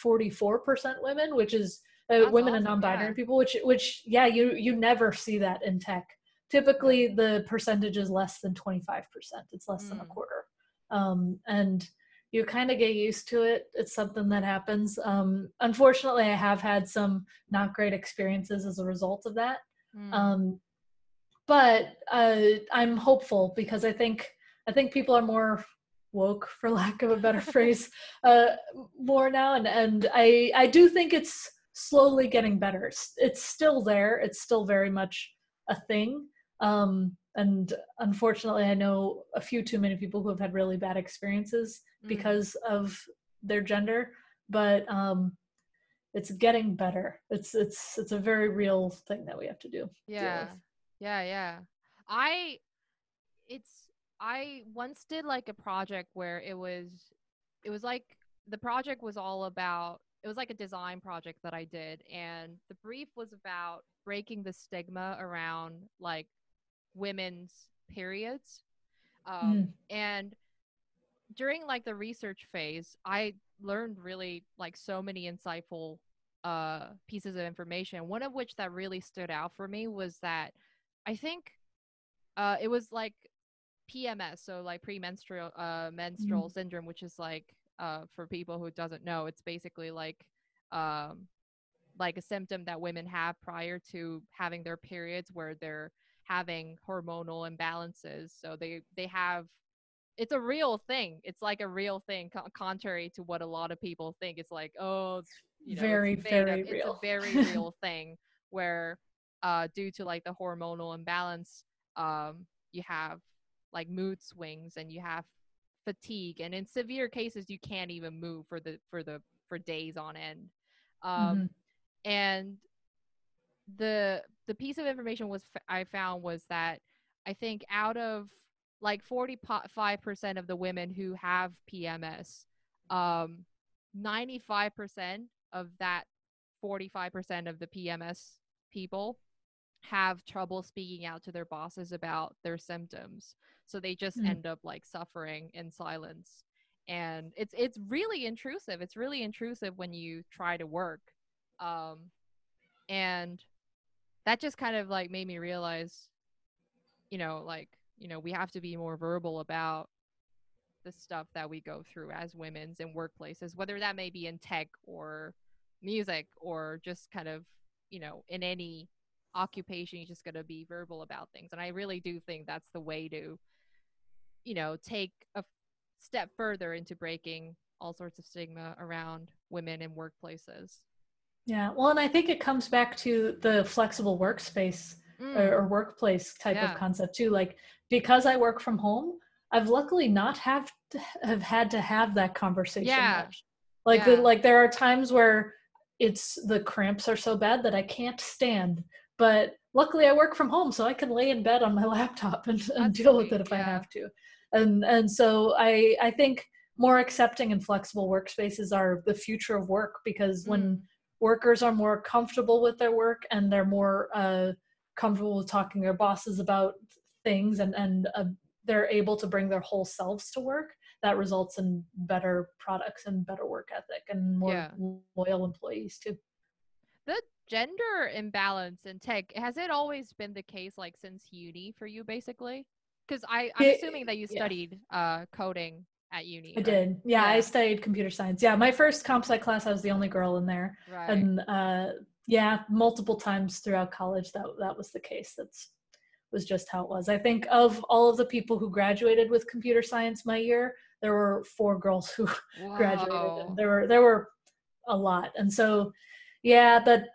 44% women, which is uh, women and non-binary yeah. people which which yeah, you you never see that in tech. Typically the percentage is less than 25% it's less than a Mm. quarter. Um, and you kind of get used to it. It's something that happens. Um, unfortunately i have had some not great experiences as a result of that Mm. um, but uh, i'm hopeful because i think i think people are more woke for lack of a better phrase uh, more now and and i i do think it's slowly getting better. It's, it's still there. It's still very much a thing. Um, and unfortunately, I know a few too many people who have had really bad experiences Mm. because of their gender. But um, it's getting better. It's it's it's a very real thing that we have to do. Yeah. Yeah, yeah. I it's I once did like a project where it was it was like the project was all about it was like a design project that I did and the brief was about breaking the stigma around like women's periods. Um Mm. and during like the research phase, I learned really like so many insightful uh pieces of information. One of which that really stood out for me was that I think uh it was like PMS, so like premenstrual uh menstrual syndrome, which is like uh for people who doesn't know, it's basically like um like a symptom that women have prior to having their periods where they're having hormonal imbalances. So they they have it's a real thing. It's like a real thing, co- contrary to what a lot of people think. It's like, oh, it's, you know, it's Very, up. very It's a very real thing where, uh, due to like the hormonal imbalance, um, you have like mood swings and you have fatigue, and in severe cases, you can't even move for the for the for days on end. Um, Mhm. and the the piece of information was f- I found was that I think out of like 45% of the women who have PMS, um, 95% of that 45% of the PMS people have trouble speaking out to their bosses about their symptoms. So they just Mm. end up like suffering in silence. And it's it's really intrusive. It's really intrusive when you try to work. Um, and that just kind of like made me realize you know like you know we have to be more verbal about the stuff that we go through as women's in workplaces whether that may be in tech or music or just kind of you know in any occupation you just got to be verbal about things and i really do think that's the way to you know take a step further into breaking all sorts of stigma around women in workplaces Yeah. Well, and I think it comes back to the flexible workspace Mm, or, or workplace type Yeah. of concept too. Like because I work from home, I've luckily not have to have had to have that conversation Yeah. much. Like the, like there are times where it's the cramps are so bad that I can't stand. But luckily I work from home so I can lay in bed on my laptop and, and deal with it if I have to. And and so I I think more accepting and flexible workspaces are the future of work because when Mm. workers are more comfortable with their work and they're more uh, comfortable with talking to their bosses about things and and uh, they're able to bring their whole selves to work that results in better products and better work ethic and more Yeah. loyal employees too. The gender imbalance in tech has it always been the case like since uni for you basically? Because i i'm It- assuming that you yeah. studied uh coding at uni i right? did. Yeah, i studied computer science. Yeah my first comp sci class i was the only girl in there. Right. And uh yeah multiple times throughout college that that was the case. That's was just how it was. I think of all of the people who graduated with computer science my year there were four girls who graduated. And there were there were a lot. And so yeah that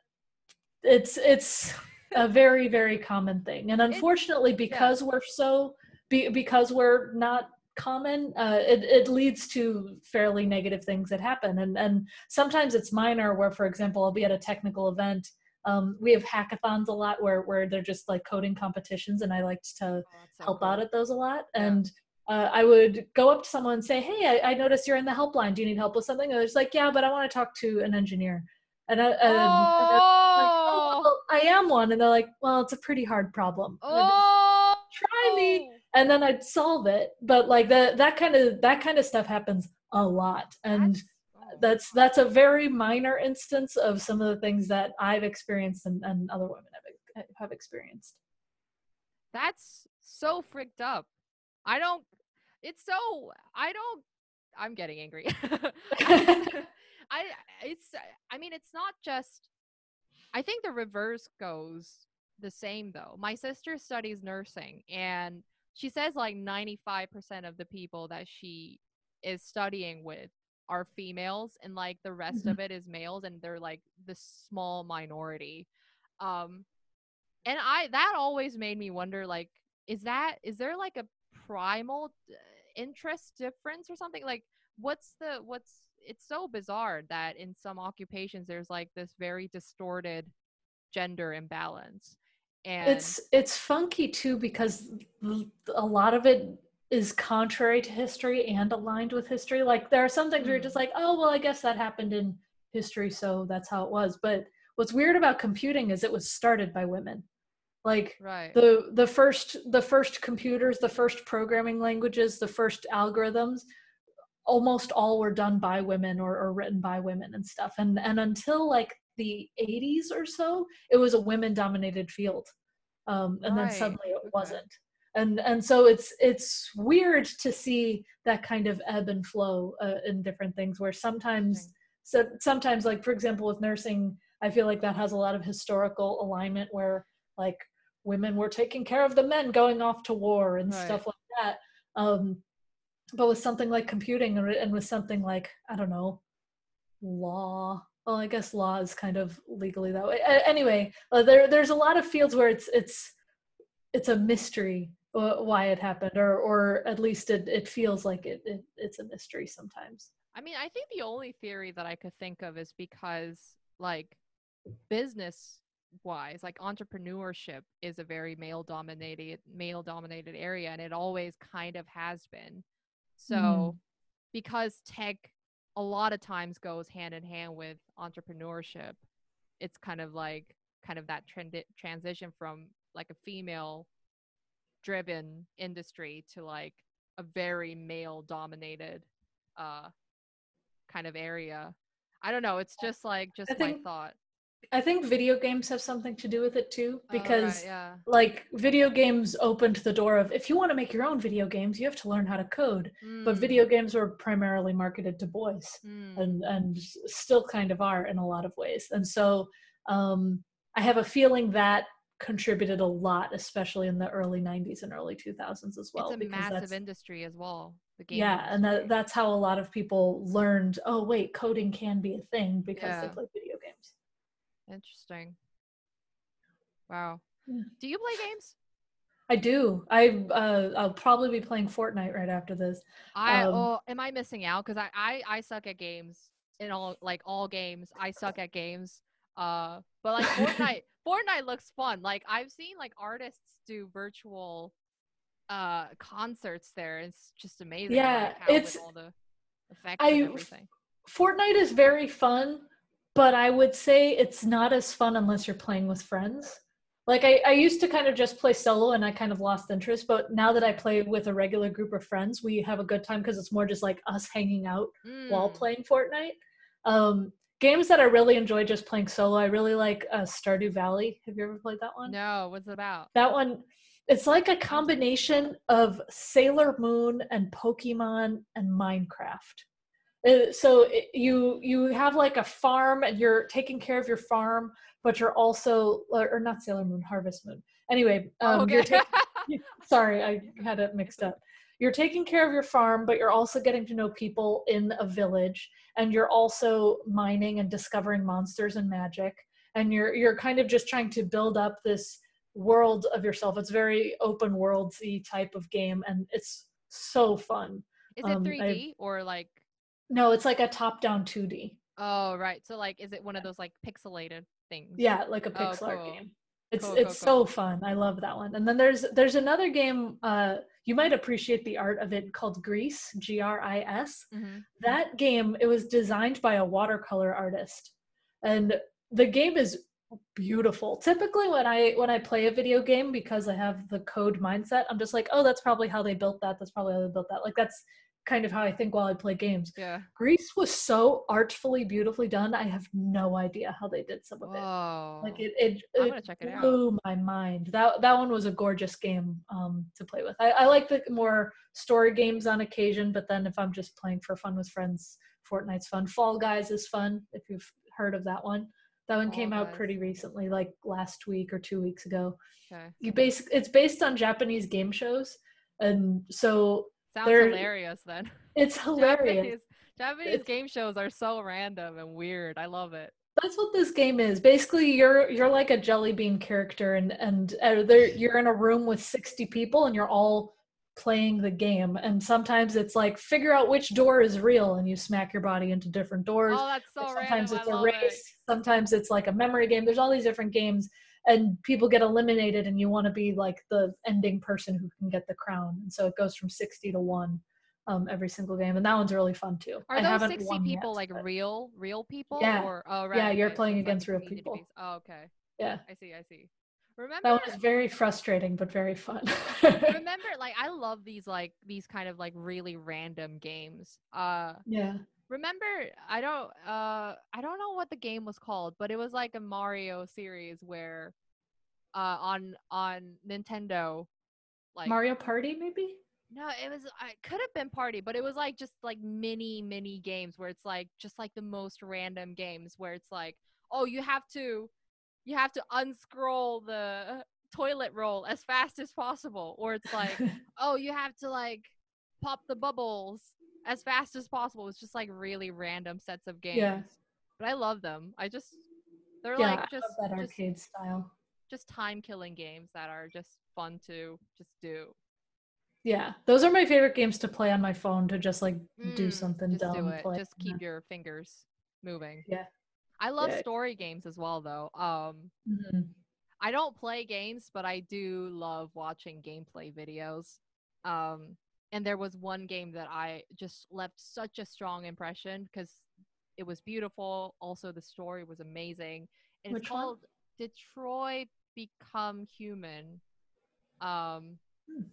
it's it's a very very common thing. And unfortunately because we're so be, because we're not common uh, it, it leads to fairly negative things that happen and and sometimes it's minor where for example i'll be at a technical event um, we have hackathons a lot where where they're just like coding competitions and i like to Oh, help cool. out at those a lot. Yeah. And uh, I would go up to someone and say, "Hey, I, I noticed you're in the helpline. Do you need help with something?" And they're like, "Yeah, but I want to talk to an engineer." And, I, and, and I'm like, "Oh, oh, well, I am one." And they're like, "Well, it's a pretty hard problem." Oh, Try me. And then I'd solve it. But like that that kind of that kind of stuff happens a lot. And That's- that's that's a very minor instance of some of the things that I've experienced and, and other women have have experienced. That's so freaked up. I don't. It's so. I don't. I'm getting angry. I. It's. I mean, it's not just. I think the reverse goes the same though. My sister studies nursing, and she says like 95% of the people that she is studying with are females and like the rest Mhm. of it is males and they're like the small minority. Um and i that always made me wonder like is that is there like a primal uh, interest difference or something? Like what's the what's it's so bizarre that in some occupations there's like this very distorted gender imbalance and it's it's funky too because a lot of it is contrary to history and aligned with history. Like there are some things where you're just Mm. like oh well i guess that happened in history so that's how it was. But what's weird about computing is it was started by women. Like right. the the first the first computers the first programming languages the first algorithms almost all were done by women or, or written by women and stuff. And and until like the 80s or so it was a women dominated field. Um, and then suddenly it wasn't. And and so it's it's weird to see that kind of ebb and flow uh, in different things where sometimes so sometimes like for example with nursing i feel like that has a lot of historical alignment where like women were taking care of the men going off to war and Right. stuff like that. Um but with something like computing or- and with something like i don't know law well i guess law is kind of legally that way. Anyway uh, there there's a lot of fields where it's it's it's a mystery why it happened or or at least it, it feels like it, it it's a mystery sometimes. I mean, I think the only theory that I could think of is because, like, business wise, like entrepreneurship is a very male dominated male dominated area, and it always kind of has been. So, because tech a lot of times goes hand in hand with entrepreneurship, it's kind of like kind of that trend transition from like a female driven industry to like a very male dominated uh kind of area. I don't know. It's just like just my think thought. I think video games have something to do with it too, Oh, right, because yeah, like video games opened the door of if you want to make your own video games, you have to learn how to code. But Mm, video games were primarily marketed to boys, mm, and and still kind of are in a lot of ways. And so um, I have a feeling that contributed a lot, especially in the early '90s and early 2000s as well. it's a because massive industry as well. The game yeah, and that, that's how a lot of people learned. Oh wait, coding can be a thing because they play video games. Interesting. Wow. Yeah. Do you play games? I do. I uh, I'll probably be playing Fortnite right after this. I Um, oh, am I missing out? Because I, I I suck at games in all like all games. I suck at games. Uh, but like Fortnite, Fortnite looks fun. Like I've seen like artists do virtual uh concerts there. It's just amazing. Yeah, like, how it's- all the effects I- and everything. Fortnite is very fun, but I would say it's not as fun unless you're playing with friends. Like I, I used to kind of just play solo and I kind of lost interest, but now that I play with a regular group of friends, we have a good time because it's more just like us hanging out while Mm, playing Fortnite. Um, games that I really enjoy just playing solo, I really like uh, Stardew Valley. Have you ever played that one? No, what's it about? That one, it's like a combination of Sailor Moon and Pokemon and Minecraft. Uh, So it, you you have like a farm and you're taking care of your farm, but you're also or, or not Sailor Moon, Harvest Moon. Anyway, um, okay. taking sorry i had it mixed up you're taking care of your farm but you're also getting to know people in a village and you're also mining and discovering monsters and magic and you're you're kind of just trying to build up this world of yourself it's very open worldsy type of game and it's so fun is it um, 3D I've- or like? No it's like a top down 2d Oh, right. So like, is it one of those like pixelated things? yeah like a Oh, pixel art game. It's Cool, it's cool, so fun. I love that one. And then there's there's another game uh you might appreciate the art of it called Gris g-r-i-s Mhm. that game it was designed by a watercolor artist. And the game is beautiful. Typically when i when i play a video game because i have the code mindset i'm just like oh that's probably how they built that. That's probably how they built that. Like that's kind of how i think while i play games Yeah. Gris was so artfully beautifully done i have no idea how they did some of it Whoa. like it it, it it out. blew my mind that that one was a gorgeous game um to play with I, I like the more story games on occasion but then if i'm just playing for fun with friends fortnite's fun fall guys is fun if you've heard of that one that one Fall came out pretty recently like last week or two weeks ago Okay. you basic it's based on japanese game shows and so Sounds They're- hilarious then. it's hilarious Japanese, Japanese It's- game shows are so random and weird. I love it. That's what this game is. Basically, you're you're like a jelly bean character, and and uh, there you're in a room with sixty people, and you're all playing the game. And sometimes it's like figure out which door is real, and you smack your body into different doors. Oh, that's so Or sometimes random. it's I a race. it. Sometimes it's like a memory game. There's all these different games, and people get eliminated, and you want to be like the ending person who can get the crown. And so it goes from sixty to one um, every single game, and that one's really fun too. Are I those 60 won yet, people like but- real, real people? Yeah. Or, oh, right. Yeah, you're playing like against real people. Oh, okay. Yeah, I see. I see. Remember, that was very frustrating, but very fun. remember, like I love these like these kind of like really random games. Uh, yeah. Remember i don't uh i don't know what the game was called but it was like a mario series where uh on on nintendo like Mario Party, maybe? no it was it could have been party but it was like just like mini mini games where it's like just like the most random games where it's like oh you have to you have to unscroll the toilet roll as fast as possible or it's like oh you have to like pop the bubbles as fast as possible it's just like really random sets of games Yeah. but i love them i just they're yeah, like just that just, arcade style. just time killing games that are just fun to just do Yeah, those are my favorite games to play on my phone to just like do Mm, something just dumb. do it just keep your fingers moving Yeah. i love Yeah. story games as well though um Mhm. I don't play games, but I do love watching gameplay videos. Um, and there was one game that I just left such a strong impression because it was beautiful. Also, the story was amazing. And Which it's one? called Detroit Become Human. Um, Hmm.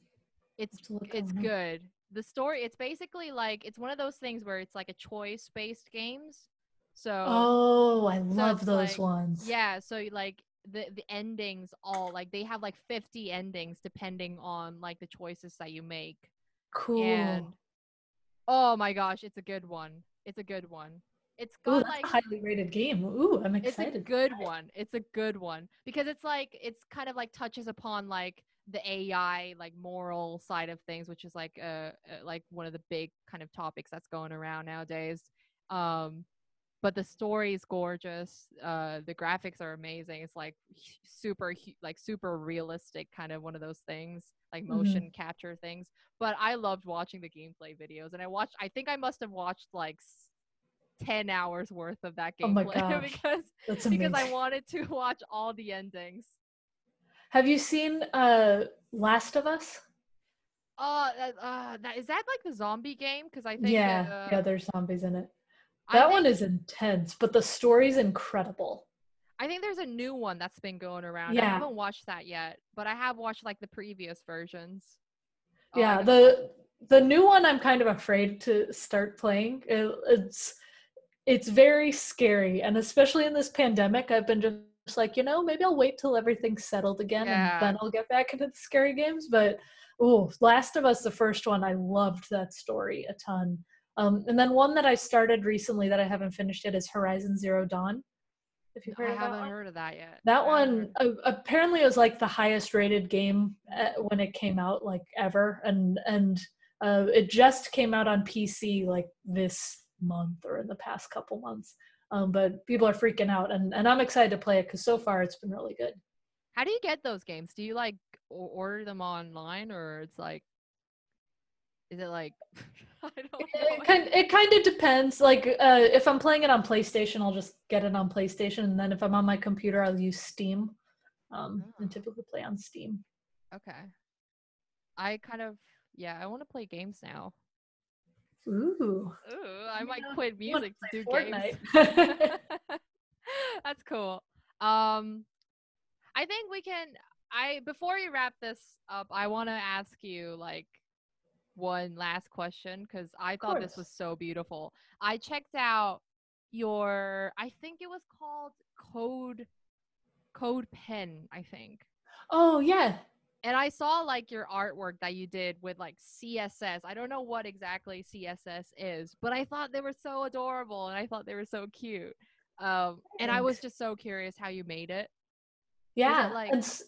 it's Have to look it's up. good. The story, it's basically like it's one of those things where it's like a choice based games. So Oh, I love those like- ones. yeah, so like the the endings all like they have like 50 endings depending on like the choices that you make. Cool. And oh my gosh, it's a good one. It's a good one. It's Ooh, got that's like a highly rated game. Ooh, I'm excited. it's a good one. It's a good one because it's like it's kind of like touches upon like the AI like moral side of things, which is like uh uh, like one of the big kind of topics that's going around nowadays. Um, but the story is gorgeous. Uh, the graphics are amazing. It's like super like super realistic kind of one of those things like Mhm. motion capture things. But I loved watching the gameplay videos, and I watched. I think I must have watched like. 10 hours worth of that Oh gameplay gosh, because That's because amazing. I wanted to watch all the endings. Have you seen uh Last of Us? Uh, that, uh, is that like the zombie game? Because I think yeah, uh, yeah, there's zombies in it. That one is intense, but the story's incredible. I think there's a new one that's been going around. Yeah. I haven't watched that yet, but I have watched like the previous versions. Oh, yeah, the the new one I'm kind of afraid to start playing. It- it's it's very scary, and especially in this pandemic, I've been just like, you know, maybe I'll wait till everything's settled again, Yeah. and then I'll get back into the scary games. But oh, Last of Us, the first one, I loved that story a ton. Um, and then one that I started recently that I haven't finished yet is Horizon Zero Dawn. If you've heard I of haven't one. heard of that yet. That one uh, apparently it was like the highest rated game uh, when it came out, like ever, and and uh, it just came out on PC like this month or in the past couple months. Um, but people are freaking out, and and I'm excited to play it because so far it's been really good. How do you get those games? Do you like order them online, or it's like, is it like, I don't know. It kind it kind of depends. Like uh, if I'm playing it on PlayStation, I'll just get it on PlayStation, and then if I'm on my computer, I'll use Steam. Um, and Oh. typically play on Steam. Okay. I kind of yeah. I want to play games now. Ooh, Ooh, I might quit music to do play games. That's cool. Um, I think we can. I before we wrap this up, I want to ask you like one last question because I thought this was so beautiful. I checked out your. I think it was called Code Code Pen. I think. oh yeah, And I saw like your artwork that you did with like CSS. I don't know what exactly CSS is, but I thought they were so adorable and I thought they were so cute. Um, and I was just so curious how you made it. Yeah, like- and s-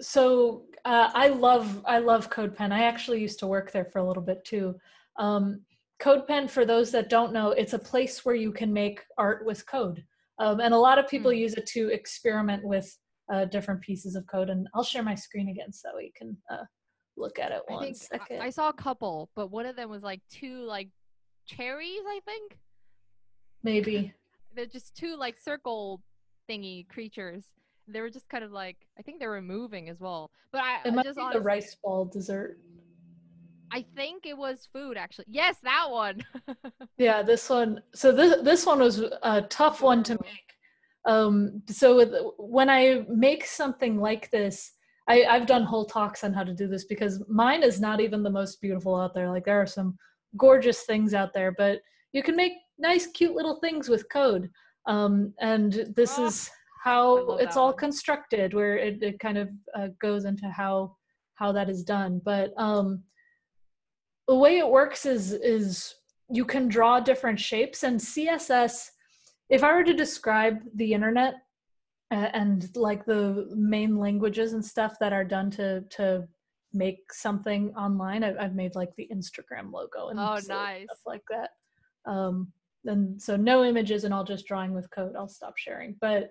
so uh, I love I love CodePen. I actually used to work there for a little bit too, um, CodePen, for those that don't know, it's a place where you can make art with code. Um, and a lot of people Mm. use it to experiment with uh, different pieces of code. And I'll share my screen again so you can uh, look at it I one I-. I saw a couple, but one of them was like two like cherries. I think Maybe. they're just two like circle thingy creatures. They were just kind of like I think they were moving as well. But I It I just be the rice ball dessert. I think it was food actually. Yes, that one. Yeah, this one. So this this one was a tough one to make. Um, so with, when I make something like this, I, I've done whole talks on how to do this because mine is not even the most beautiful out there. Like there are some gorgeous things out there, but you can make nice, cute little things with code. Um, and this Oh, is how it's all one. constructed, where it, it kind of uh, goes into how how that is done. But um, the way it works is is you can draw different shapes and css if i were to describe the internet uh, and like the main languages and stuff that are done to to make something online i've, I've made like the instagram logo and Oh, nice. stuff like that um and so no images and all just drawing with code i'll stop sharing but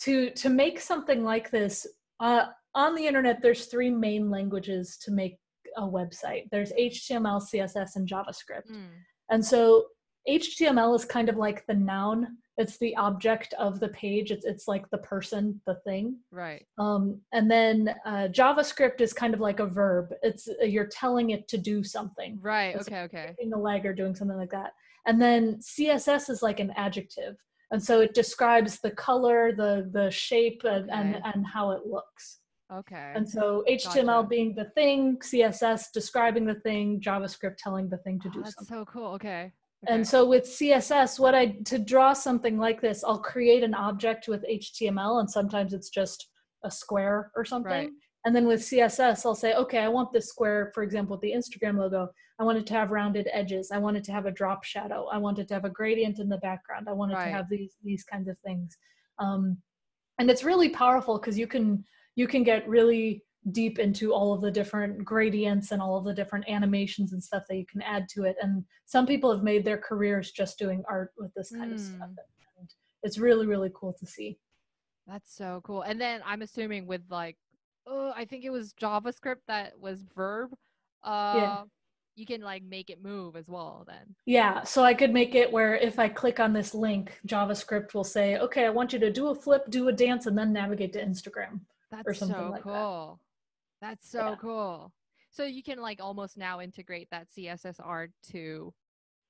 to to make something like this uh, on the internet there's three main languages to make a website there's html css and javascript Mm. and so HTML is kind of like the noun. It's the object of the page. It's it's like the person, the thing. Right. Um, and then uh, JavaScript is kind of like a verb. It's uh, you're telling it to do something, Right. It's Okay. Okay. clicking a leg or doing something like that. And then CSS is like an adjective, and so it describes the color, the the shape, and and, Okay. and how it looks. Okay. And so HTML Gotcha. being the thing, CSS describing the thing, JavaScript telling the thing to Oh, do that's something. so cool. Okay. And so with CSS, what I to draw something like this, I'll create an object with HTML, and sometimes it's just a square or something. Right. And then with CSS, I'll say, okay, I want this square, for example, with the Instagram logo. I want it to have rounded edges. I want it to have a drop shadow. I want it to have a gradient in the background. I want it Right. to have these these kinds of things. Um, and it's really powerful because you can you can get really deep into all of the different gradients and all of the different animations and stuff that you can add to it. And some people have made their careers just doing art with this kind of stuff. Mm. And it's really, really cool to see. That's so cool. And then I'm assuming with like, oh, I think it was JavaScript that was verb. Uh, you can like make it move as well. Then. Yeah, so I could make it where if I click on this link, JavaScript will say, okay, I want you to do a flip, do a dance, and then navigate to Instagram. That's something so like that. cool. That's so Yeah. cool. So you can like almost now integrate that CSS art to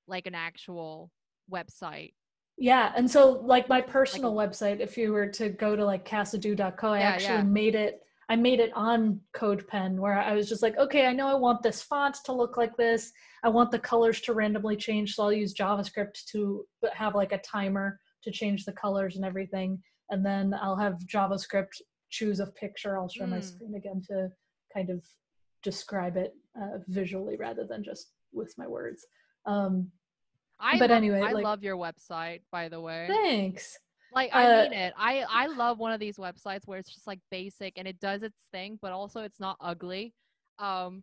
like an actual website. Yeah, and so like my personal website, if you were to go to like casadoo.co, I Yeah, actually yeah. made it. I made it on CodePen where I was just like, okay, I know I want this font to look like this. I want the colors to randomly change, so I'll use JavaScript to have like a timer to change the colors and everything. And then I'll have JavaScript choose a picture. I'll show my Mm. screen again to kind of describe it uh, visually rather than just with my words. Um, I But love, anyway, I like- love your website, by the way. thanks. Like I Uh, mean it. I I love one of these websites where it's just like basic and it does its thing, but also it's not ugly. Um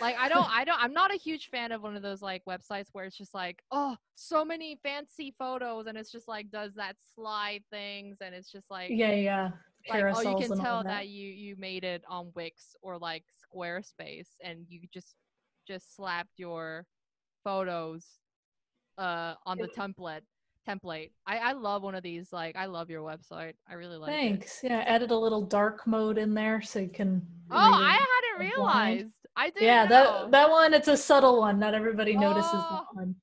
like I don't I don't I'm not a huge fan of one of those like websites where it's just like, oh, so many fancy photos and it's just like does that slide things and it's just like Yeah, yeah. like oh you can tell that. that. you you made it on Wix or like Squarespace and you just just slapped your photos uh on the template template. I I love one of these like I love your website. I really like it. Thanks. Yeah, I added a little dark mode in there so you can. Oh, I hadn't from blind. realized. I didn't Yeah, know. that that one it's a subtle one. Not everybody notices Oh. that one.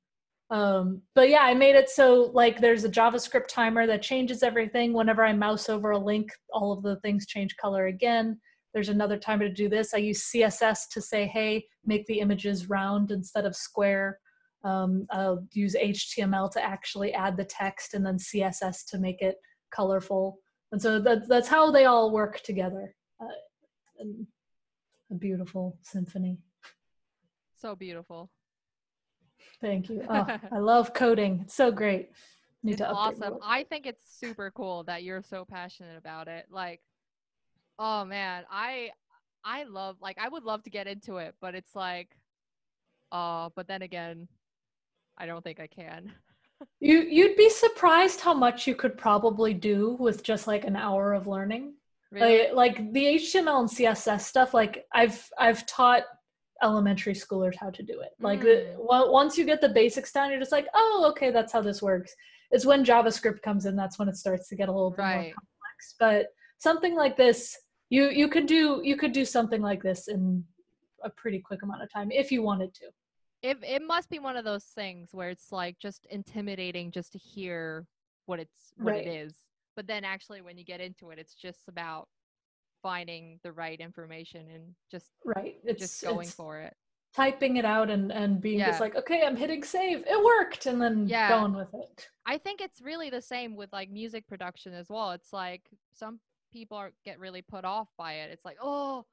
Um, but yeah, I made it so like there's a JavaScript timer that changes everything. Whenever I mouse over a link, all of the things change color again. There's another timer to do this. I use CSS to say, hey, make the images round instead of square. Um, I'll use HTML to actually add the text and then CSS to make it colorful. And so that, that's how they all work together. Uh, a beautiful symphony. so beautiful. Thank you. Oh, I love coding. It's so great. Need it's awesome. I think it's super cool that you're so passionate about it. Like, oh man, I I love like I would love to get into it, but it's like, uh, but then again, I don't think I can. You you'd be surprised how much you could probably do with just like an hour of learning. Really? Like, like the HTML and CSS stuff. Like I've I've taught elementary schoolers how to do it. Like the, Mm. well, once you get the basics down, you're just like, oh, okay, that's how this works. It's when JavaScript comes in that's when it starts to get a little bit more complex. But something like this, you you could do you could do something like this in a pretty quick amount of time if you wanted to. If it must be one of those things where it's like just intimidating just to hear what it's what Right. it is. But then actually when you get into it, it's just about finding the right information and just Right. It's just going it's for it. typing it out and and being Yeah. just like, okay, I'm hitting save. It worked, and then Yeah. going with it. I think it's really the same with like music production as well. It's like some people are get really put off by it. It's like, oh,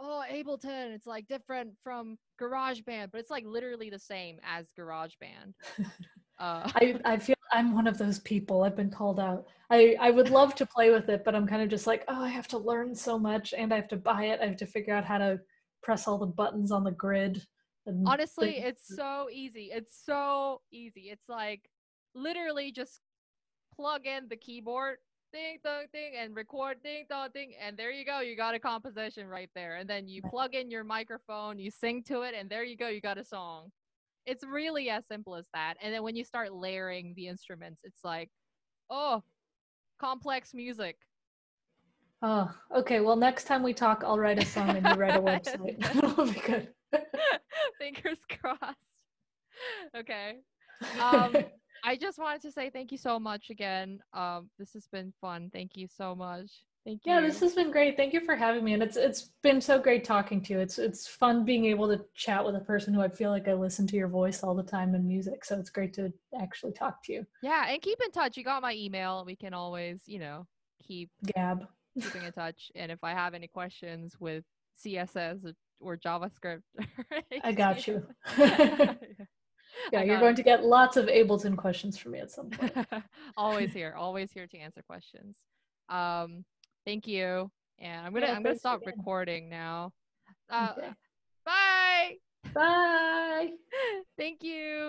oh, Ableton, it's like different from GarageBand, but it's like literally the same as GarageBand. Uh, I, I feel I'm one of those people. I've been called out. I, I would love to play with it, but I'm kind of just like, oh, I have to learn so much and I have to buy it. I have to figure out how to press all the buttons on the grid. Honestly, the- it's so easy. It's so easy. It's like literally just plug in the keyboard, ding dong ding, and record ding dong ding, and there you go. You got a composition right there. And then you plug in your microphone, you sing to it, and there you go. You got a song. It's really as simple as that. And then when you start layering the instruments, it's like, oh, complex music. oh, okay. Well, next time we talk, I'll write a song and you write a website. That'll be good. Fingers crossed. Okay. Um, I just wanted to say thank you so much again. Um, this has been fun. Thank you so much. Thank you. yeah, this has been great. Thank you for having me, and it's it's been so great talking to you. It's it's fun being able to chat with a person who I feel like I listen to your voice all the time in music. So it's great to actually talk to you, yeah, and keep in touch. You got my email. We can always, you know, keep Gab. keeping in touch. And if I have any questions with CSS or JavaScript, I got you. yeah, you're going it. to get lots of Ableton questions from me at some point. always here, always here to answer questions. Um, thank you, and I'm gonna Yeah, I'm gonna stop again. recording now. Uh, Okay. Bye. Bye. Thank you.